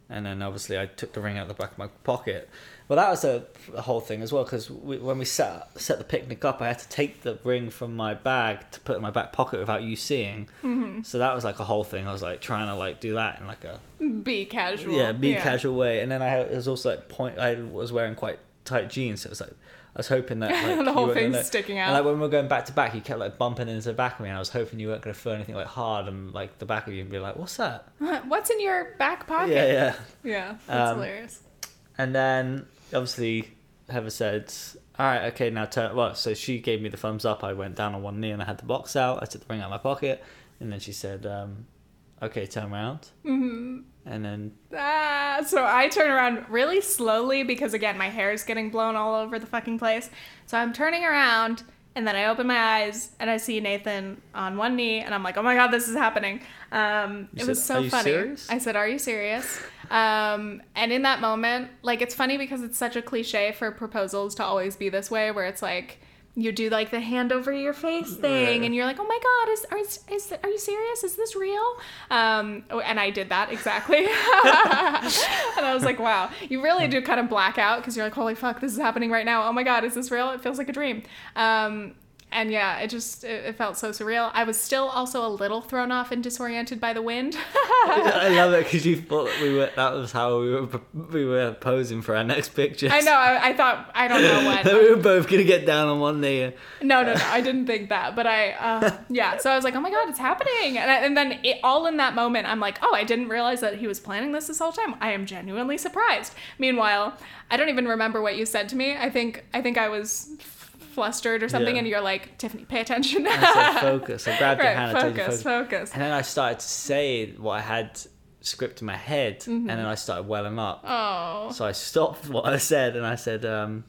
and then obviously I took the ring out of the back of my pocket. Well, that was a, a whole thing as well because we, when we set set the picnic up, I had to take the ring from my bag to put in my back pocket without you seeing. Mm-hmm. So that was like a whole thing. I was like trying to like do that in like a Be casual. yeah, be casual way. And then I had, it was also like point. I was wearing quite tight jeans, so it was like I was hoping that like, The whole thing's gonna- sticking And out. like when we were going back to back, you kept like bumping into the back of me, and I was hoping you weren't going to feel anything like hard and like the back of you and be like, "What's that?" What's in your back pocket? Yeah, yeah. Yeah, that's Um, hilarious. And then obviously Heather said, "All right, okay, now turn." Well, so she gave me the thumbs up. I went down on one knee and I had the box out. I took the ring out of my pocket, and then she said, um, "Okay, turn around." Mm-hmm. And then Ah, so I turn around really slowly because again my hair is getting blown all over the fucking place. So I'm turning around and then I open my eyes and I see Nathan on one knee and I'm like, oh my god, this is happening. Um, it was so "Are you funny. serious?" I said, are you serious? Um, and in that moment, like it's funny because it's such a cliche for proposals to always be this way, where it's like. You do like the hand over your face thing, Yeah. and you're like, "Oh my God, is are, is, is are you serious? Is this real?" Um, oh, and I did that exactly. and I was like, wow, you really do kind of black out because you're like, holy fuck, this is happening right now. Oh my God, is this real? It feels like a dream. Um, and yeah, it just, it, it felt so surreal. I was still also a little thrown off and disoriented by the wind. I love it because you thought that we were that was how we were we were posing for our next picture. I know, I, I thought, I don't know when. we were both gonna get down on one knee. No, no, no, I didn't think that. But I, uh, yeah, so I was like, oh my God, it's happening. And, I, and then it, all in that moment, I'm like, oh, I didn't realize that he was planning this this whole time. I am genuinely surprised. Meanwhile, I don't even remember what you said to me. I think, I think I was flustered or something, Yeah. and you're like, Tiffany, pay attention. I said focus. I grabbed your right, hand. I told you focus, focus. And then I started to say what I had script in my head, and then I started welling up. Oh, So I stopped what I said, and I said, um,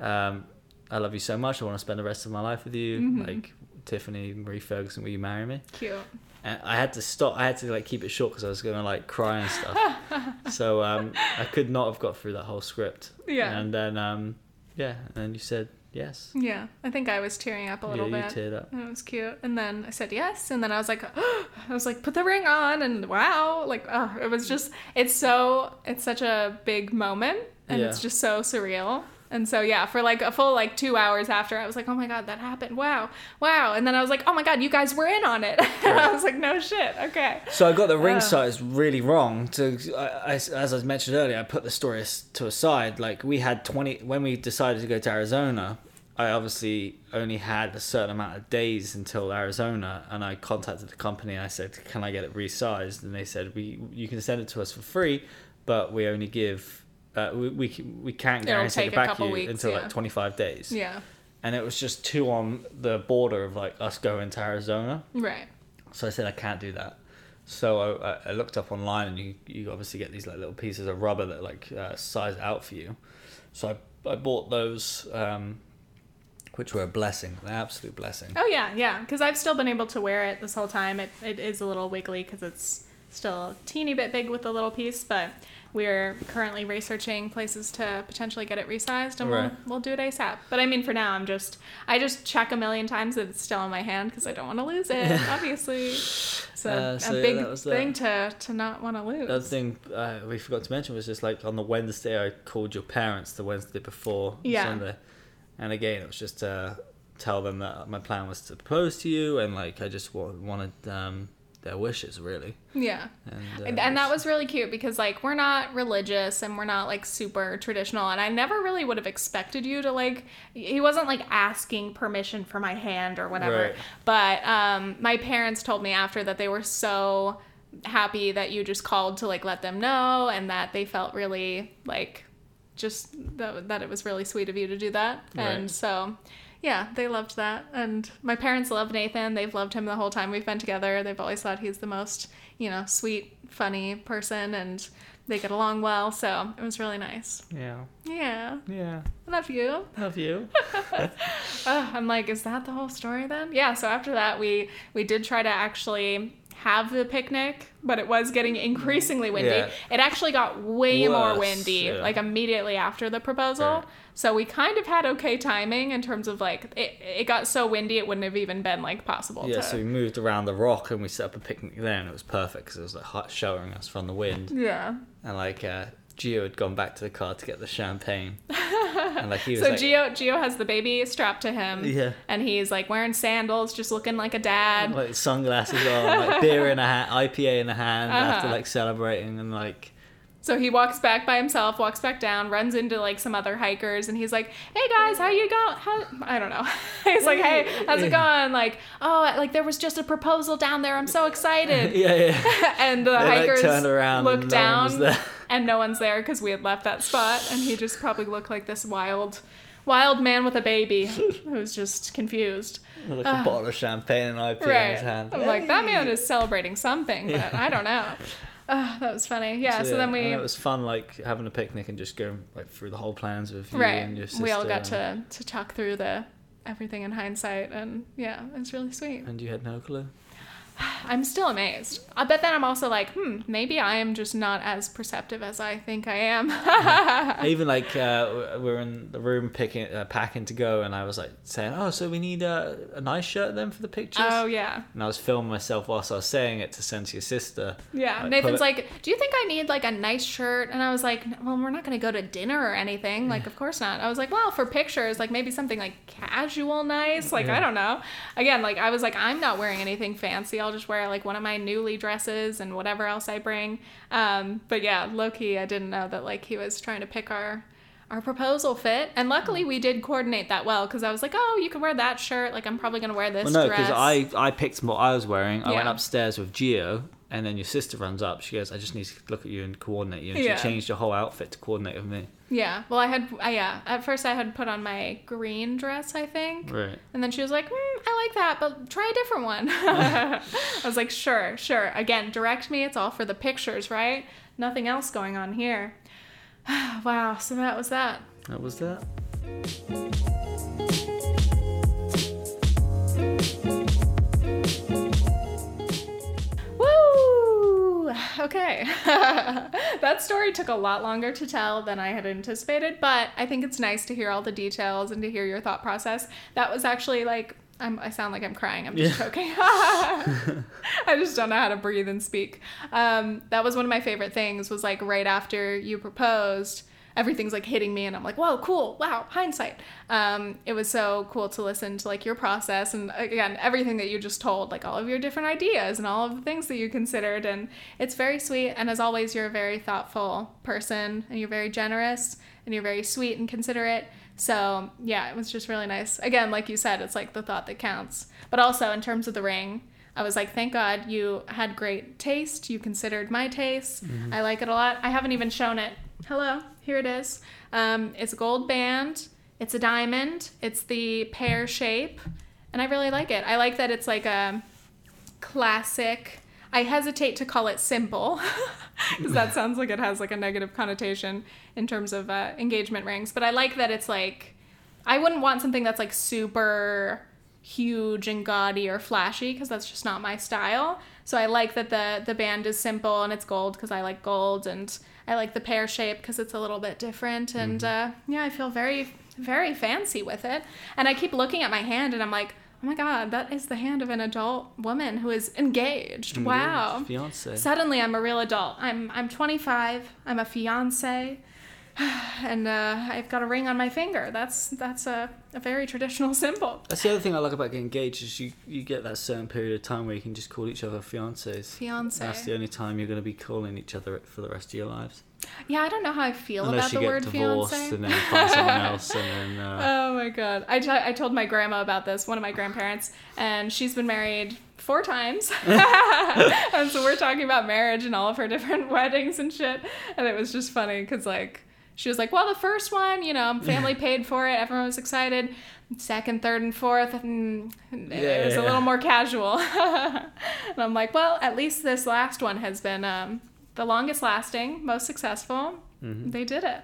um, "I love you so much. I want to spend the rest of my life with you. Mm-hmm. Like Tiffany Marie Ferguson, will you marry me?" cute. And I had to stop. I had to like keep it short because I was gonna like cry and stuff. so um, I could not have got through that whole script. Yeah. And then um, yeah, and then you said yes. Yeah, I think I was tearing up a little Yeah, you bit. teared up. And it was cute. And then I said yes. And then I was like, I was like, put the ring on. And wow, like, oh, it was just, it's so, it's such a big moment. And it's just so surreal. And so, yeah, for like a full like two hours after, I was like, oh my God, that happened. Wow. Wow. And then I was like, oh my God, you guys were in on it. and I was like, no shit. Okay. So I got the ring Uh. size really wrong. To I, I, as I mentioned earlier, I put the story to a side. Like we had twenty when we decided to go to Arizona. I obviously only had a certain amount of days until Arizona, and I contacted the company. and I said, "Can I get it resized?" And they said, "We you can send it to us for free, but we only give." Uh, we, we we can't guarantee it back you weeks, until yeah. like 25 days. Yeah. And it was just two on the border of like us going to Arizona. Right. So I said I can't do that. So I, I- I looked up online, and you you obviously get these like little pieces of rubber that like uh, size out for you. So I I bought those, um, which were a blessing, an absolute blessing. Oh yeah, yeah. Because I've still been able to wear it this whole time. It it is a little wiggly because it's still a teeny bit big with the little piece, but we're currently researching places to potentially get it resized, and Right. we'll we'll do it ASAP. But I mean, for now, I'm just I just check a million times that it's still in my hand because I don't want to lose it. Obviously, it's a, Uh, so a yeah, big that. thing to to not want to lose. The thing uh, we forgot to mention was just like on the Wednesday I called your parents the Wednesday before Yeah. Sunday, and again it was just to tell them that my plan was to propose to you, and like I just wa- wanted um, their wishes really. yeah. And, uh, and, and that was really cute because like we're not religious and we're not like super traditional and i never really would have expected you to like he wasn't like asking permission for my hand or whatever Right. but um my parents told me after that they were so happy that you just called to like let them know and that they felt really like just that, that it was really sweet of you to do that and so yeah, they loved that. And my parents love Nathan. They've loved him the whole time we've been together. They've always thought he's the most, you know, sweet, funny person and they get along well. So it was really nice. yeah, Yeah. yeah, Love you. love you. Uh, I'm like, is that the whole story then? Yeah. So after that, we we did try to actually have the picnic, but it was getting increasingly windy. Yeah. It actually got way more windy, yeah. like immediately after the proposal. Right. So we kind of had okay timing in terms of like it. It got so windy it wouldn't have even been like possible. Yeah, to, so we moved around the rock and we set up a picnic there, and it was perfect because it was like hot showering us from the wind, yeah. and like uh, Gio had gone back to the car to get the champagne, and like he was So like, Gio Gio has the baby strapped to him. Yeah. And he's like wearing sandals, just looking like a dad. like sunglasses on, like beer in a hand, IPA in a hand after Uh-huh. like celebrating and like So he walks back by himself, walks back down, runs into like some other hikers, and he's like, "Hey guys, how you going? How I don't know." he's like, "Hey, how's it going?" Like, "Oh, like there was just a proposal down there. I'm so excited." yeah, yeah. and the They, hikers turned around look and no down, there. and no one's there because we had left that spot, and he just probably looked like this wild, wild man with a baby who's just confused. With, like a bottle of champagne and IPA in his hand. I'm like, that man is celebrating something, but Yeah. I don't know. Ah, that was funny. Yeah, so, then we. It was fun, like having a picnic and just going like through the whole plans with you right and your sister. we all got to to talk through the everything in hindsight and yeah it's really sweet And you had no clue. i'm still amazed. Uh, bet then i'm also like hmm maybe i am just not as perceptive as i think i am. Even like uh, we we're in the room picking, uh, packing to go, and I was like saying, "Oh, so we need uh, a nice shirt then for the pictures." oh yeah. And I was filming myself whilst I was saying it to send to your sister. yeah. Like, nathan's like do you think i need like a nice shirt? And i was like well we're not going to go to dinner or anything. Like of course not. I was like well for pictures like maybe something like casual nice like i don't know. Again like i was like i'm not wearing anything fancy i'll just wear like one of my newly dresses and whatever else i bring um but yeah low-key i didn't know that like he was trying to pick our our proposal fit and luckily we did coordinate that well because i was like oh you can wear that shirt like i'm probably going to wear this Well, no, dress because I I picked what I was wearing. I went upstairs with Gio, and then your sister runs up. She goes, "I just need to look at you and coordinate you." And Yeah. she changed your whole outfit to coordinate with me. Yeah. Well, I had, I, yeah. At first, I had put on my green dress, I think. Right. And then she was like, mm, I like that, but try a different one. I was like, sure, sure. Again, direct me. It's all for the pictures, right? Nothing else going on here. wow. So that was that. That was that. Okay. that story took a lot longer to tell than I had anticipated, but I think it's nice to hear all the details and to hear your thought process. That was actually like, I'm, I sound like I'm crying. I'm just Yeah. choking. I just don't know how to breathe and speak. Um, that was one of my favorite things was like right after you proposed, everything's like hitting me and I'm like, whoa, cool. Wow. Hindsight. Um, it was so cool to listen to like your process and again, everything that you just told, like all of your different ideas and all of the things that you considered. And it's very sweet. And as always, you're a very thoughtful person and you're very generous and you're very sweet and considerate. So yeah, it was just really nice. Again, like you said, it's like the thought that counts. But also in terms of the ring, I was like, thank God you had great taste. You considered my taste. I like it a lot. I haven't even shown it. Hello, here it is. Um, it's a gold band. It's a diamond. It's the pear shape, and I really like it. I like that it's like a classic. I hesitate to call it simple because that sounds like it has like a negative connotation in terms of uh, engagement rings. But I like that it's like I wouldn't want something that's like super huge and gaudy or flashy because that's just not my style. So I like that the the band is simple and it's gold because I like gold and I like the pear shape because it's a little bit different and uh, yeah, I feel very very fancy with it. And I keep looking at my hand and I'm like, oh my god, that is the hand of an adult woman who is engaged. Wow. Fiance. Suddenly, I'm a real adult. I'm I'm 25. I'm a fiance, and uh, I've got a ring on my finger. That's that's a, a very traditional symbol. That's the other thing I like about getting engaged is you, you get that certain period of time where you can just call each other fiancés. Fiance. That's the only time you're going to be calling each other for the rest of your lives. Yeah, I don't know how I feel Unless about you the get word divorced fiance. and then find someone else and then. Uh, Oh my god. I, t- I told my grandma about this, one of my grandparents, and she's been married four times. and so we're talking about marriage and all of her different weddings and shit. And it was just funny because, like, she was like, well, the first one, you know, family paid for it, everyone was excited. Second, third, and fourth, and it was a Yeah. little more casual. and I'm like, well, at least this last one has been um, the longest lasting, most successful. They did it.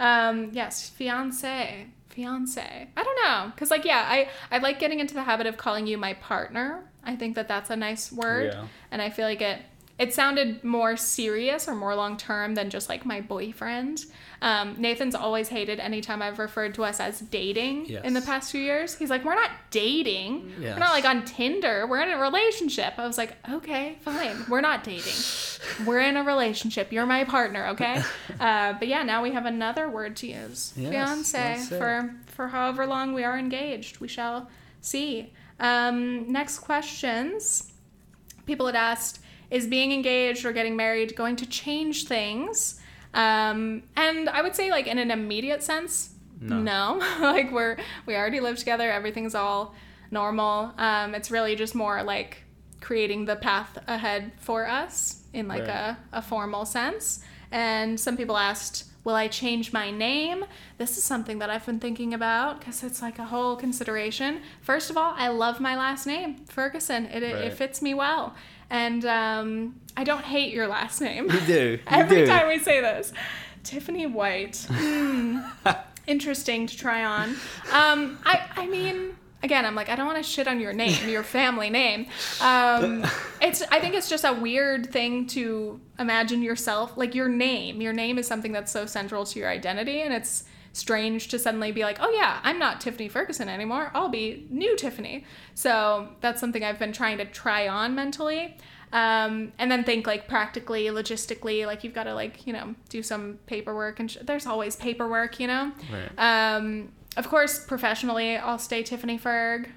Um, yes, fiance, fiance. I don't know, cause like yeah, I I like getting into the habit of calling you my partner. I think that that's a nice word, Yeah. and I feel like it it sounded more serious or more long term than just like my boyfriend. Um, Nathan's always hated anytime I've referred to us as dating in the past few years. He's like, we're not dating. We're not like on Tinder. We're in a relationship. I was like, okay, fine. We're not dating. We're in a relationship. You're my partner, okay? Uh, but yeah, now we have another word to use. Yes, Fiance for for however long we are engaged. We shall see. Um, next questions. People had asked, is being engaged or getting married going to change things? Um, and I would say, like in an immediate sense, No. like we're we already live together. Everything's all normal. Um, it's really just more like creating the path ahead for us in like Right. a, a formal sense. And some people asked, will I change my name? This is something that I've been thinking about because it's like a whole consideration. First of all, I love my last name, Ferguson. It, it, it fits me well. And um, I don't hate your last name. You do. You Every do. time we say this. Tiffany White. Hmm. Interesting to try on. Um, I, I mean, again, I'm like, I don't want to shit on your name, your family name. Um, it's, I think it's just a weird thing to imagine yourself, like your name. Your name is something that's so central to your identity, and it's strange to suddenly be like, oh yeah, I'm not Tiffany Ferguson anymore. I'll be new Tiffany. So that's something I've been trying to try on mentally. Um, and then think like practically, logistically, like you've got to like, you know, do some paperwork and sh- there's always paperwork, you know? Right. Um, of course, professionally, I'll stay Tiffany Ferg.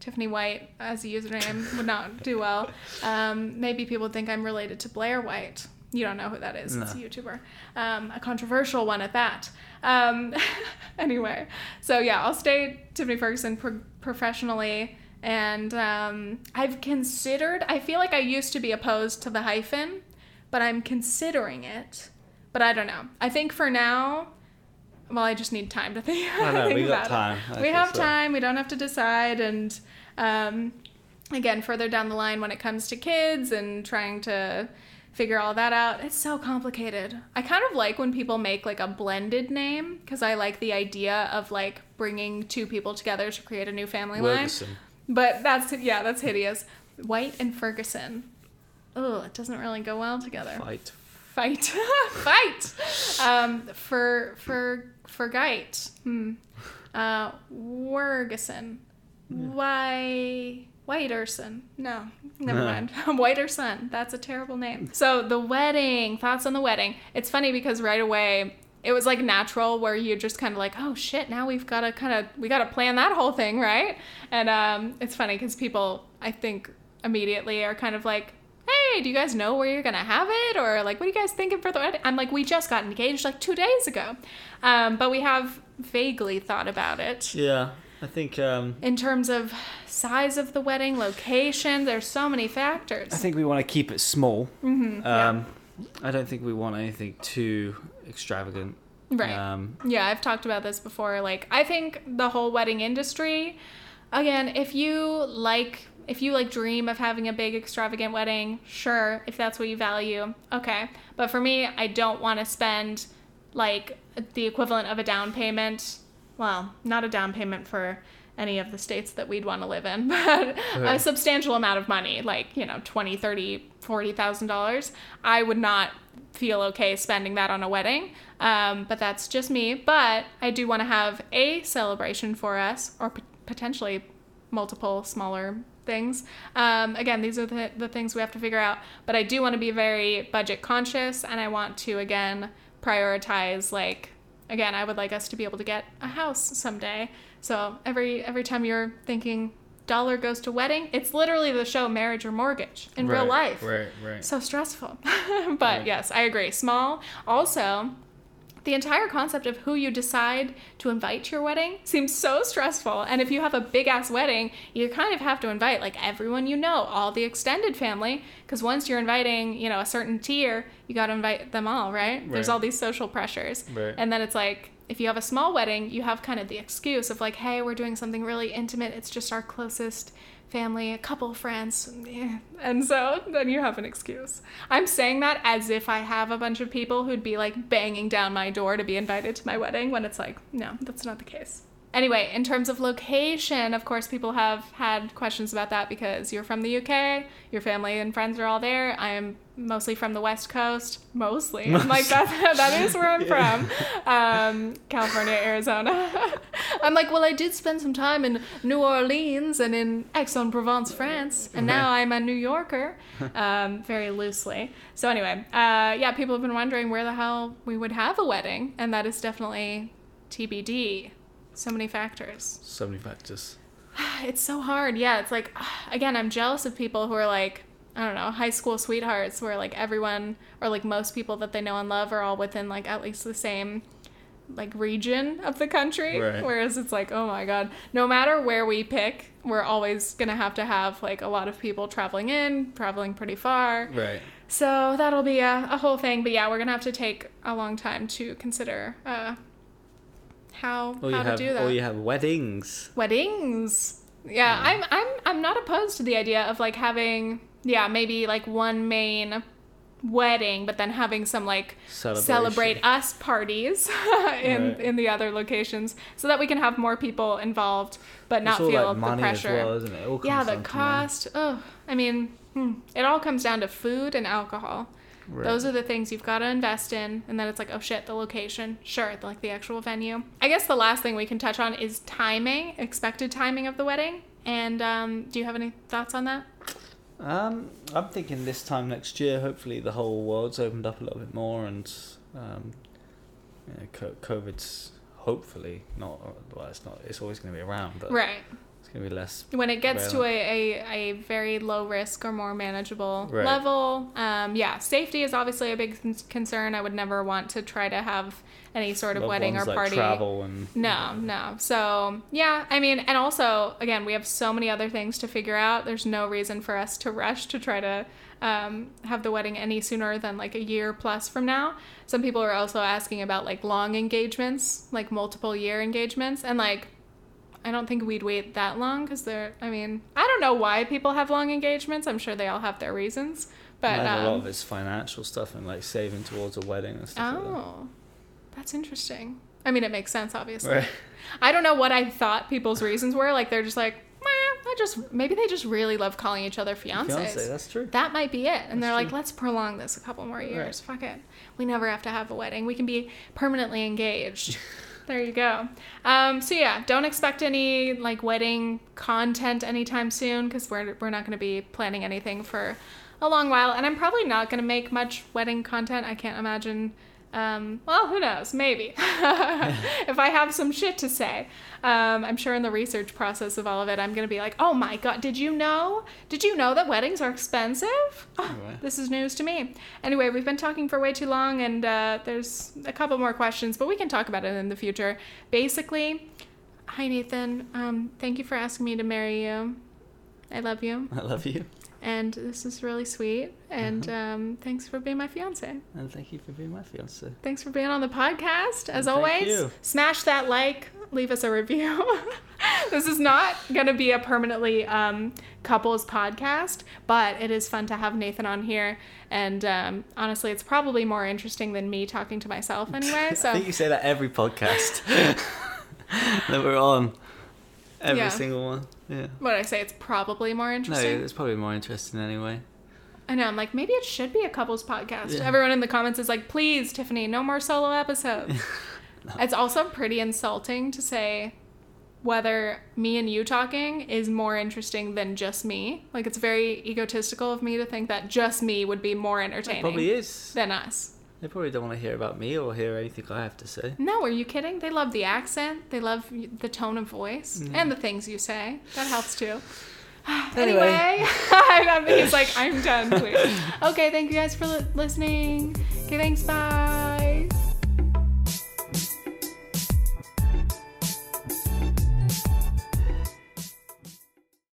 Tiffany White as a username would not do well. Um, maybe people think I'm related to Blair White. You don't know who that is. It's a YouTuber. Um, a controversial one at that. Um, anyway, so yeah, I'll stay Tiffany Ferguson pro- professionally. And um, I've considered, I feel like I used to be opposed to the hyphen, but I'm considering it. But I don't know. I think for now, well, I just need time to think. I know, think we got about time. We have so. time. We don't have to decide. And um, again, further down the line, when it comes to kids and trying to figure all that out, it's so complicated. I kind of like when people make like a blended name because I like the idea of like bringing two people together to create a new family line. Ferguson. But that's yeah, that's hideous. White and Ferguson. Oh, it doesn't really go well together Fight. fight fight um for for for gite hmm uh wergeson why whiterson no never No. mind whiterson that's a terrible name so the wedding thoughts on the wedding it's funny because right away it was like natural where you're just kind of like oh shit now we've got to kind of we got to plan that whole thing right and um it's funny because people i think immediately are kind of like hey, do you guys know where you're gonna have it? Or like, what are you guys thinking for the wedding? I'm like, we just got engaged like two days ago. Um, but we have vaguely thought about it. Yeah, I think um, In terms of size of the wedding, location, there's so many factors. I think we want to keep it small. Mhm, yeah. Um, I don't think we want anything too extravagant. right. Um, Yeah, I've talked about this before. Like, I think the whole wedding industry, again, if you like, if you like dream of having a big extravagant wedding, sure, if that's what you value, okay. But for me, I don't want to spend like the equivalent of a down payment. Well, not a down payment for any of the states that we'd want to live in, but a substantial amount of money, like, you know, 20, 30, 40,000 dollars. I would not feel okay spending that on a wedding. Um, but that's just me. But I do want to have a celebration for us or p- potentially multiple smaller things. Um, again, these are the, the things we have to figure out. But I do want to be very budget conscious and I want to, again, prioritize like again i would like us to be able to get a house someday. So every every time you're thinking dollar goes to wedding it's literally the show marriage or mortgage in real life. Right, right. so stressful. But Right. yes i agree. Small. Also the entire concept of who you decide to invite to your wedding seems so stressful. And if you have a big ass wedding, you kind of have to invite like everyone you know, all the extended family, because once you're inviting, you know, a certain tier, you got to invite them all, right? There's all these social pressures. Right. And then it's like, if you have a small wedding, you have kind of the excuse of like, hey, we're doing something really intimate. It's just our closest family, a couple of friends. And so then you have an excuse. I'm saying that as if I have a bunch of people who'd be like banging down my door to be invited to my wedding when it's like, no, that's not the case. Anyway, in terms of location, of course, people have had questions about that because you're from the UK, your family and friends are all there. I am mostly from the West Coast, mostly. I'm like that. that is where I'm from, um, California, Arizona. I'm like, well, I did spend some time in New Orleans and in Aix-en-Provence, France, and now I'm a New Yorker, um, very loosely. So anyway, uh, yeah, people have been wondering where the hell we would have a wedding, and that is definitely TBD. So many factors. So many factors. It's so hard. Yeah, it's like again, I'm jealous of people who are like I don't know, high school sweethearts where like everyone or like most people that they know and love are all within like at least the same like region of the country. Right. Whereas it's like, oh my god, no matter where we pick, we're always gonna have to have like a lot of people traveling in, traveling pretty far. Right. So that'll be a, a whole thing. But yeah, we're gonna have to take a long time to consider uh, how Or you how to have, do that or you have weddings. weddings. Yeah, I'm I'm I'm not opposed to the idea of like having yeah, maybe like one main wedding, but then having some like celebrate us parties in Right. in the other locations so that we can have more people involved but not feel like the money pressure. well, isn't it? it all yeah, the cost. Oh, I mean, hmm, it all comes down to food and alcohol. Right. Those are the things you've got to invest in, and then it's like, oh shit, the location, sure, like the actual venue. I guess the last thing we can touch on is timing, expected timing of the wedding. And um, do you have any thoughts on that? Um, I'm thinking this time next year, hopefully the whole world's opened up a little bit more, and um, you know, COVID's hopefully not. Well, it's not. It's always going to be around, but Right. It's going to be less. When it gets to a, a, a very low risk or more manageable Right. level, um, yeah, safety is obviously a big concern. I would never want to try to have any sort of loved wedding or party. travel and No, no. So, yeah, I mean, and also, again, we have so many other things to figure out. There's no reason for us to rush to try to um, have the wedding any sooner than like a year plus from now. Some people are also asking about like long engagements, like multiple year engagements. And like, I don't think we'd wait that long because they're, I mean, I don't know why people have long engagements. I'm sure they all have their reasons. But, And a lot um, of it's financial stuff and like saving towards a wedding and stuff. like that. oh, that's interesting. I mean, it makes sense, obviously. Right. I don't know what I thought people's reasons were. Like they're just like, I just maybe they just really love calling each other fiancés. Fiance, that's true. that might be it. And That's they're like, true. let's prolong this a couple more years. Fuck it. We never have to have a wedding. We can be permanently engaged. there you go. Um, so yeah, don't expect any like wedding content anytime soon because we're we're not going to be planning anything for a long while. And I'm probably not going to make much wedding content. I can't imagine. Um, well, who knows? Maybe. if I have some shit to say. Um, I'm sure in the research process of all of it, I'm going to be like, oh my God, did you know? Did you know that weddings are expensive? Oh, this is news to me. Anyway, we've been talking for way too long, and uh, there's a couple more questions, but we can talk about it in the future. Basically, hi, Nathan. Um, thank you for asking me to marry you. I love you, I love you, and this is really sweet. And um, thanks for being my fiance. and thank you for being my fiance. Thanks for being on the podcast. As always, you. smash that like, leave us a review. this is not going to be a permanently um, couples podcast, but it is fun to have Nathan on here. And um, honestly, it's probably more interesting than me talking to myself anyway. So I think you say that every podcast that we're on. Every Yeah. single one. Yeah. what I say, it's probably more interesting. No, it's probably more interesting anyway. I know. I'm like, maybe it should be a couples podcast. Yeah. Everyone in the comments is like, please, Tiffany, no more solo episodes. It's also pretty insulting to say whether me and you talking is more interesting than just me. Like, it's very egotistical of me to think that just me would be more entertaining. It probably is. than us. They probably don't want to hear about me or hear anything I have to say. No, are you kidding? They love the accent, they love the tone of voice, mm. and the things you say. That helps too. Anyway. anyway, he's like, I'm done, please. Okay, thank you guys for li- listening. Okay, thanks, bye.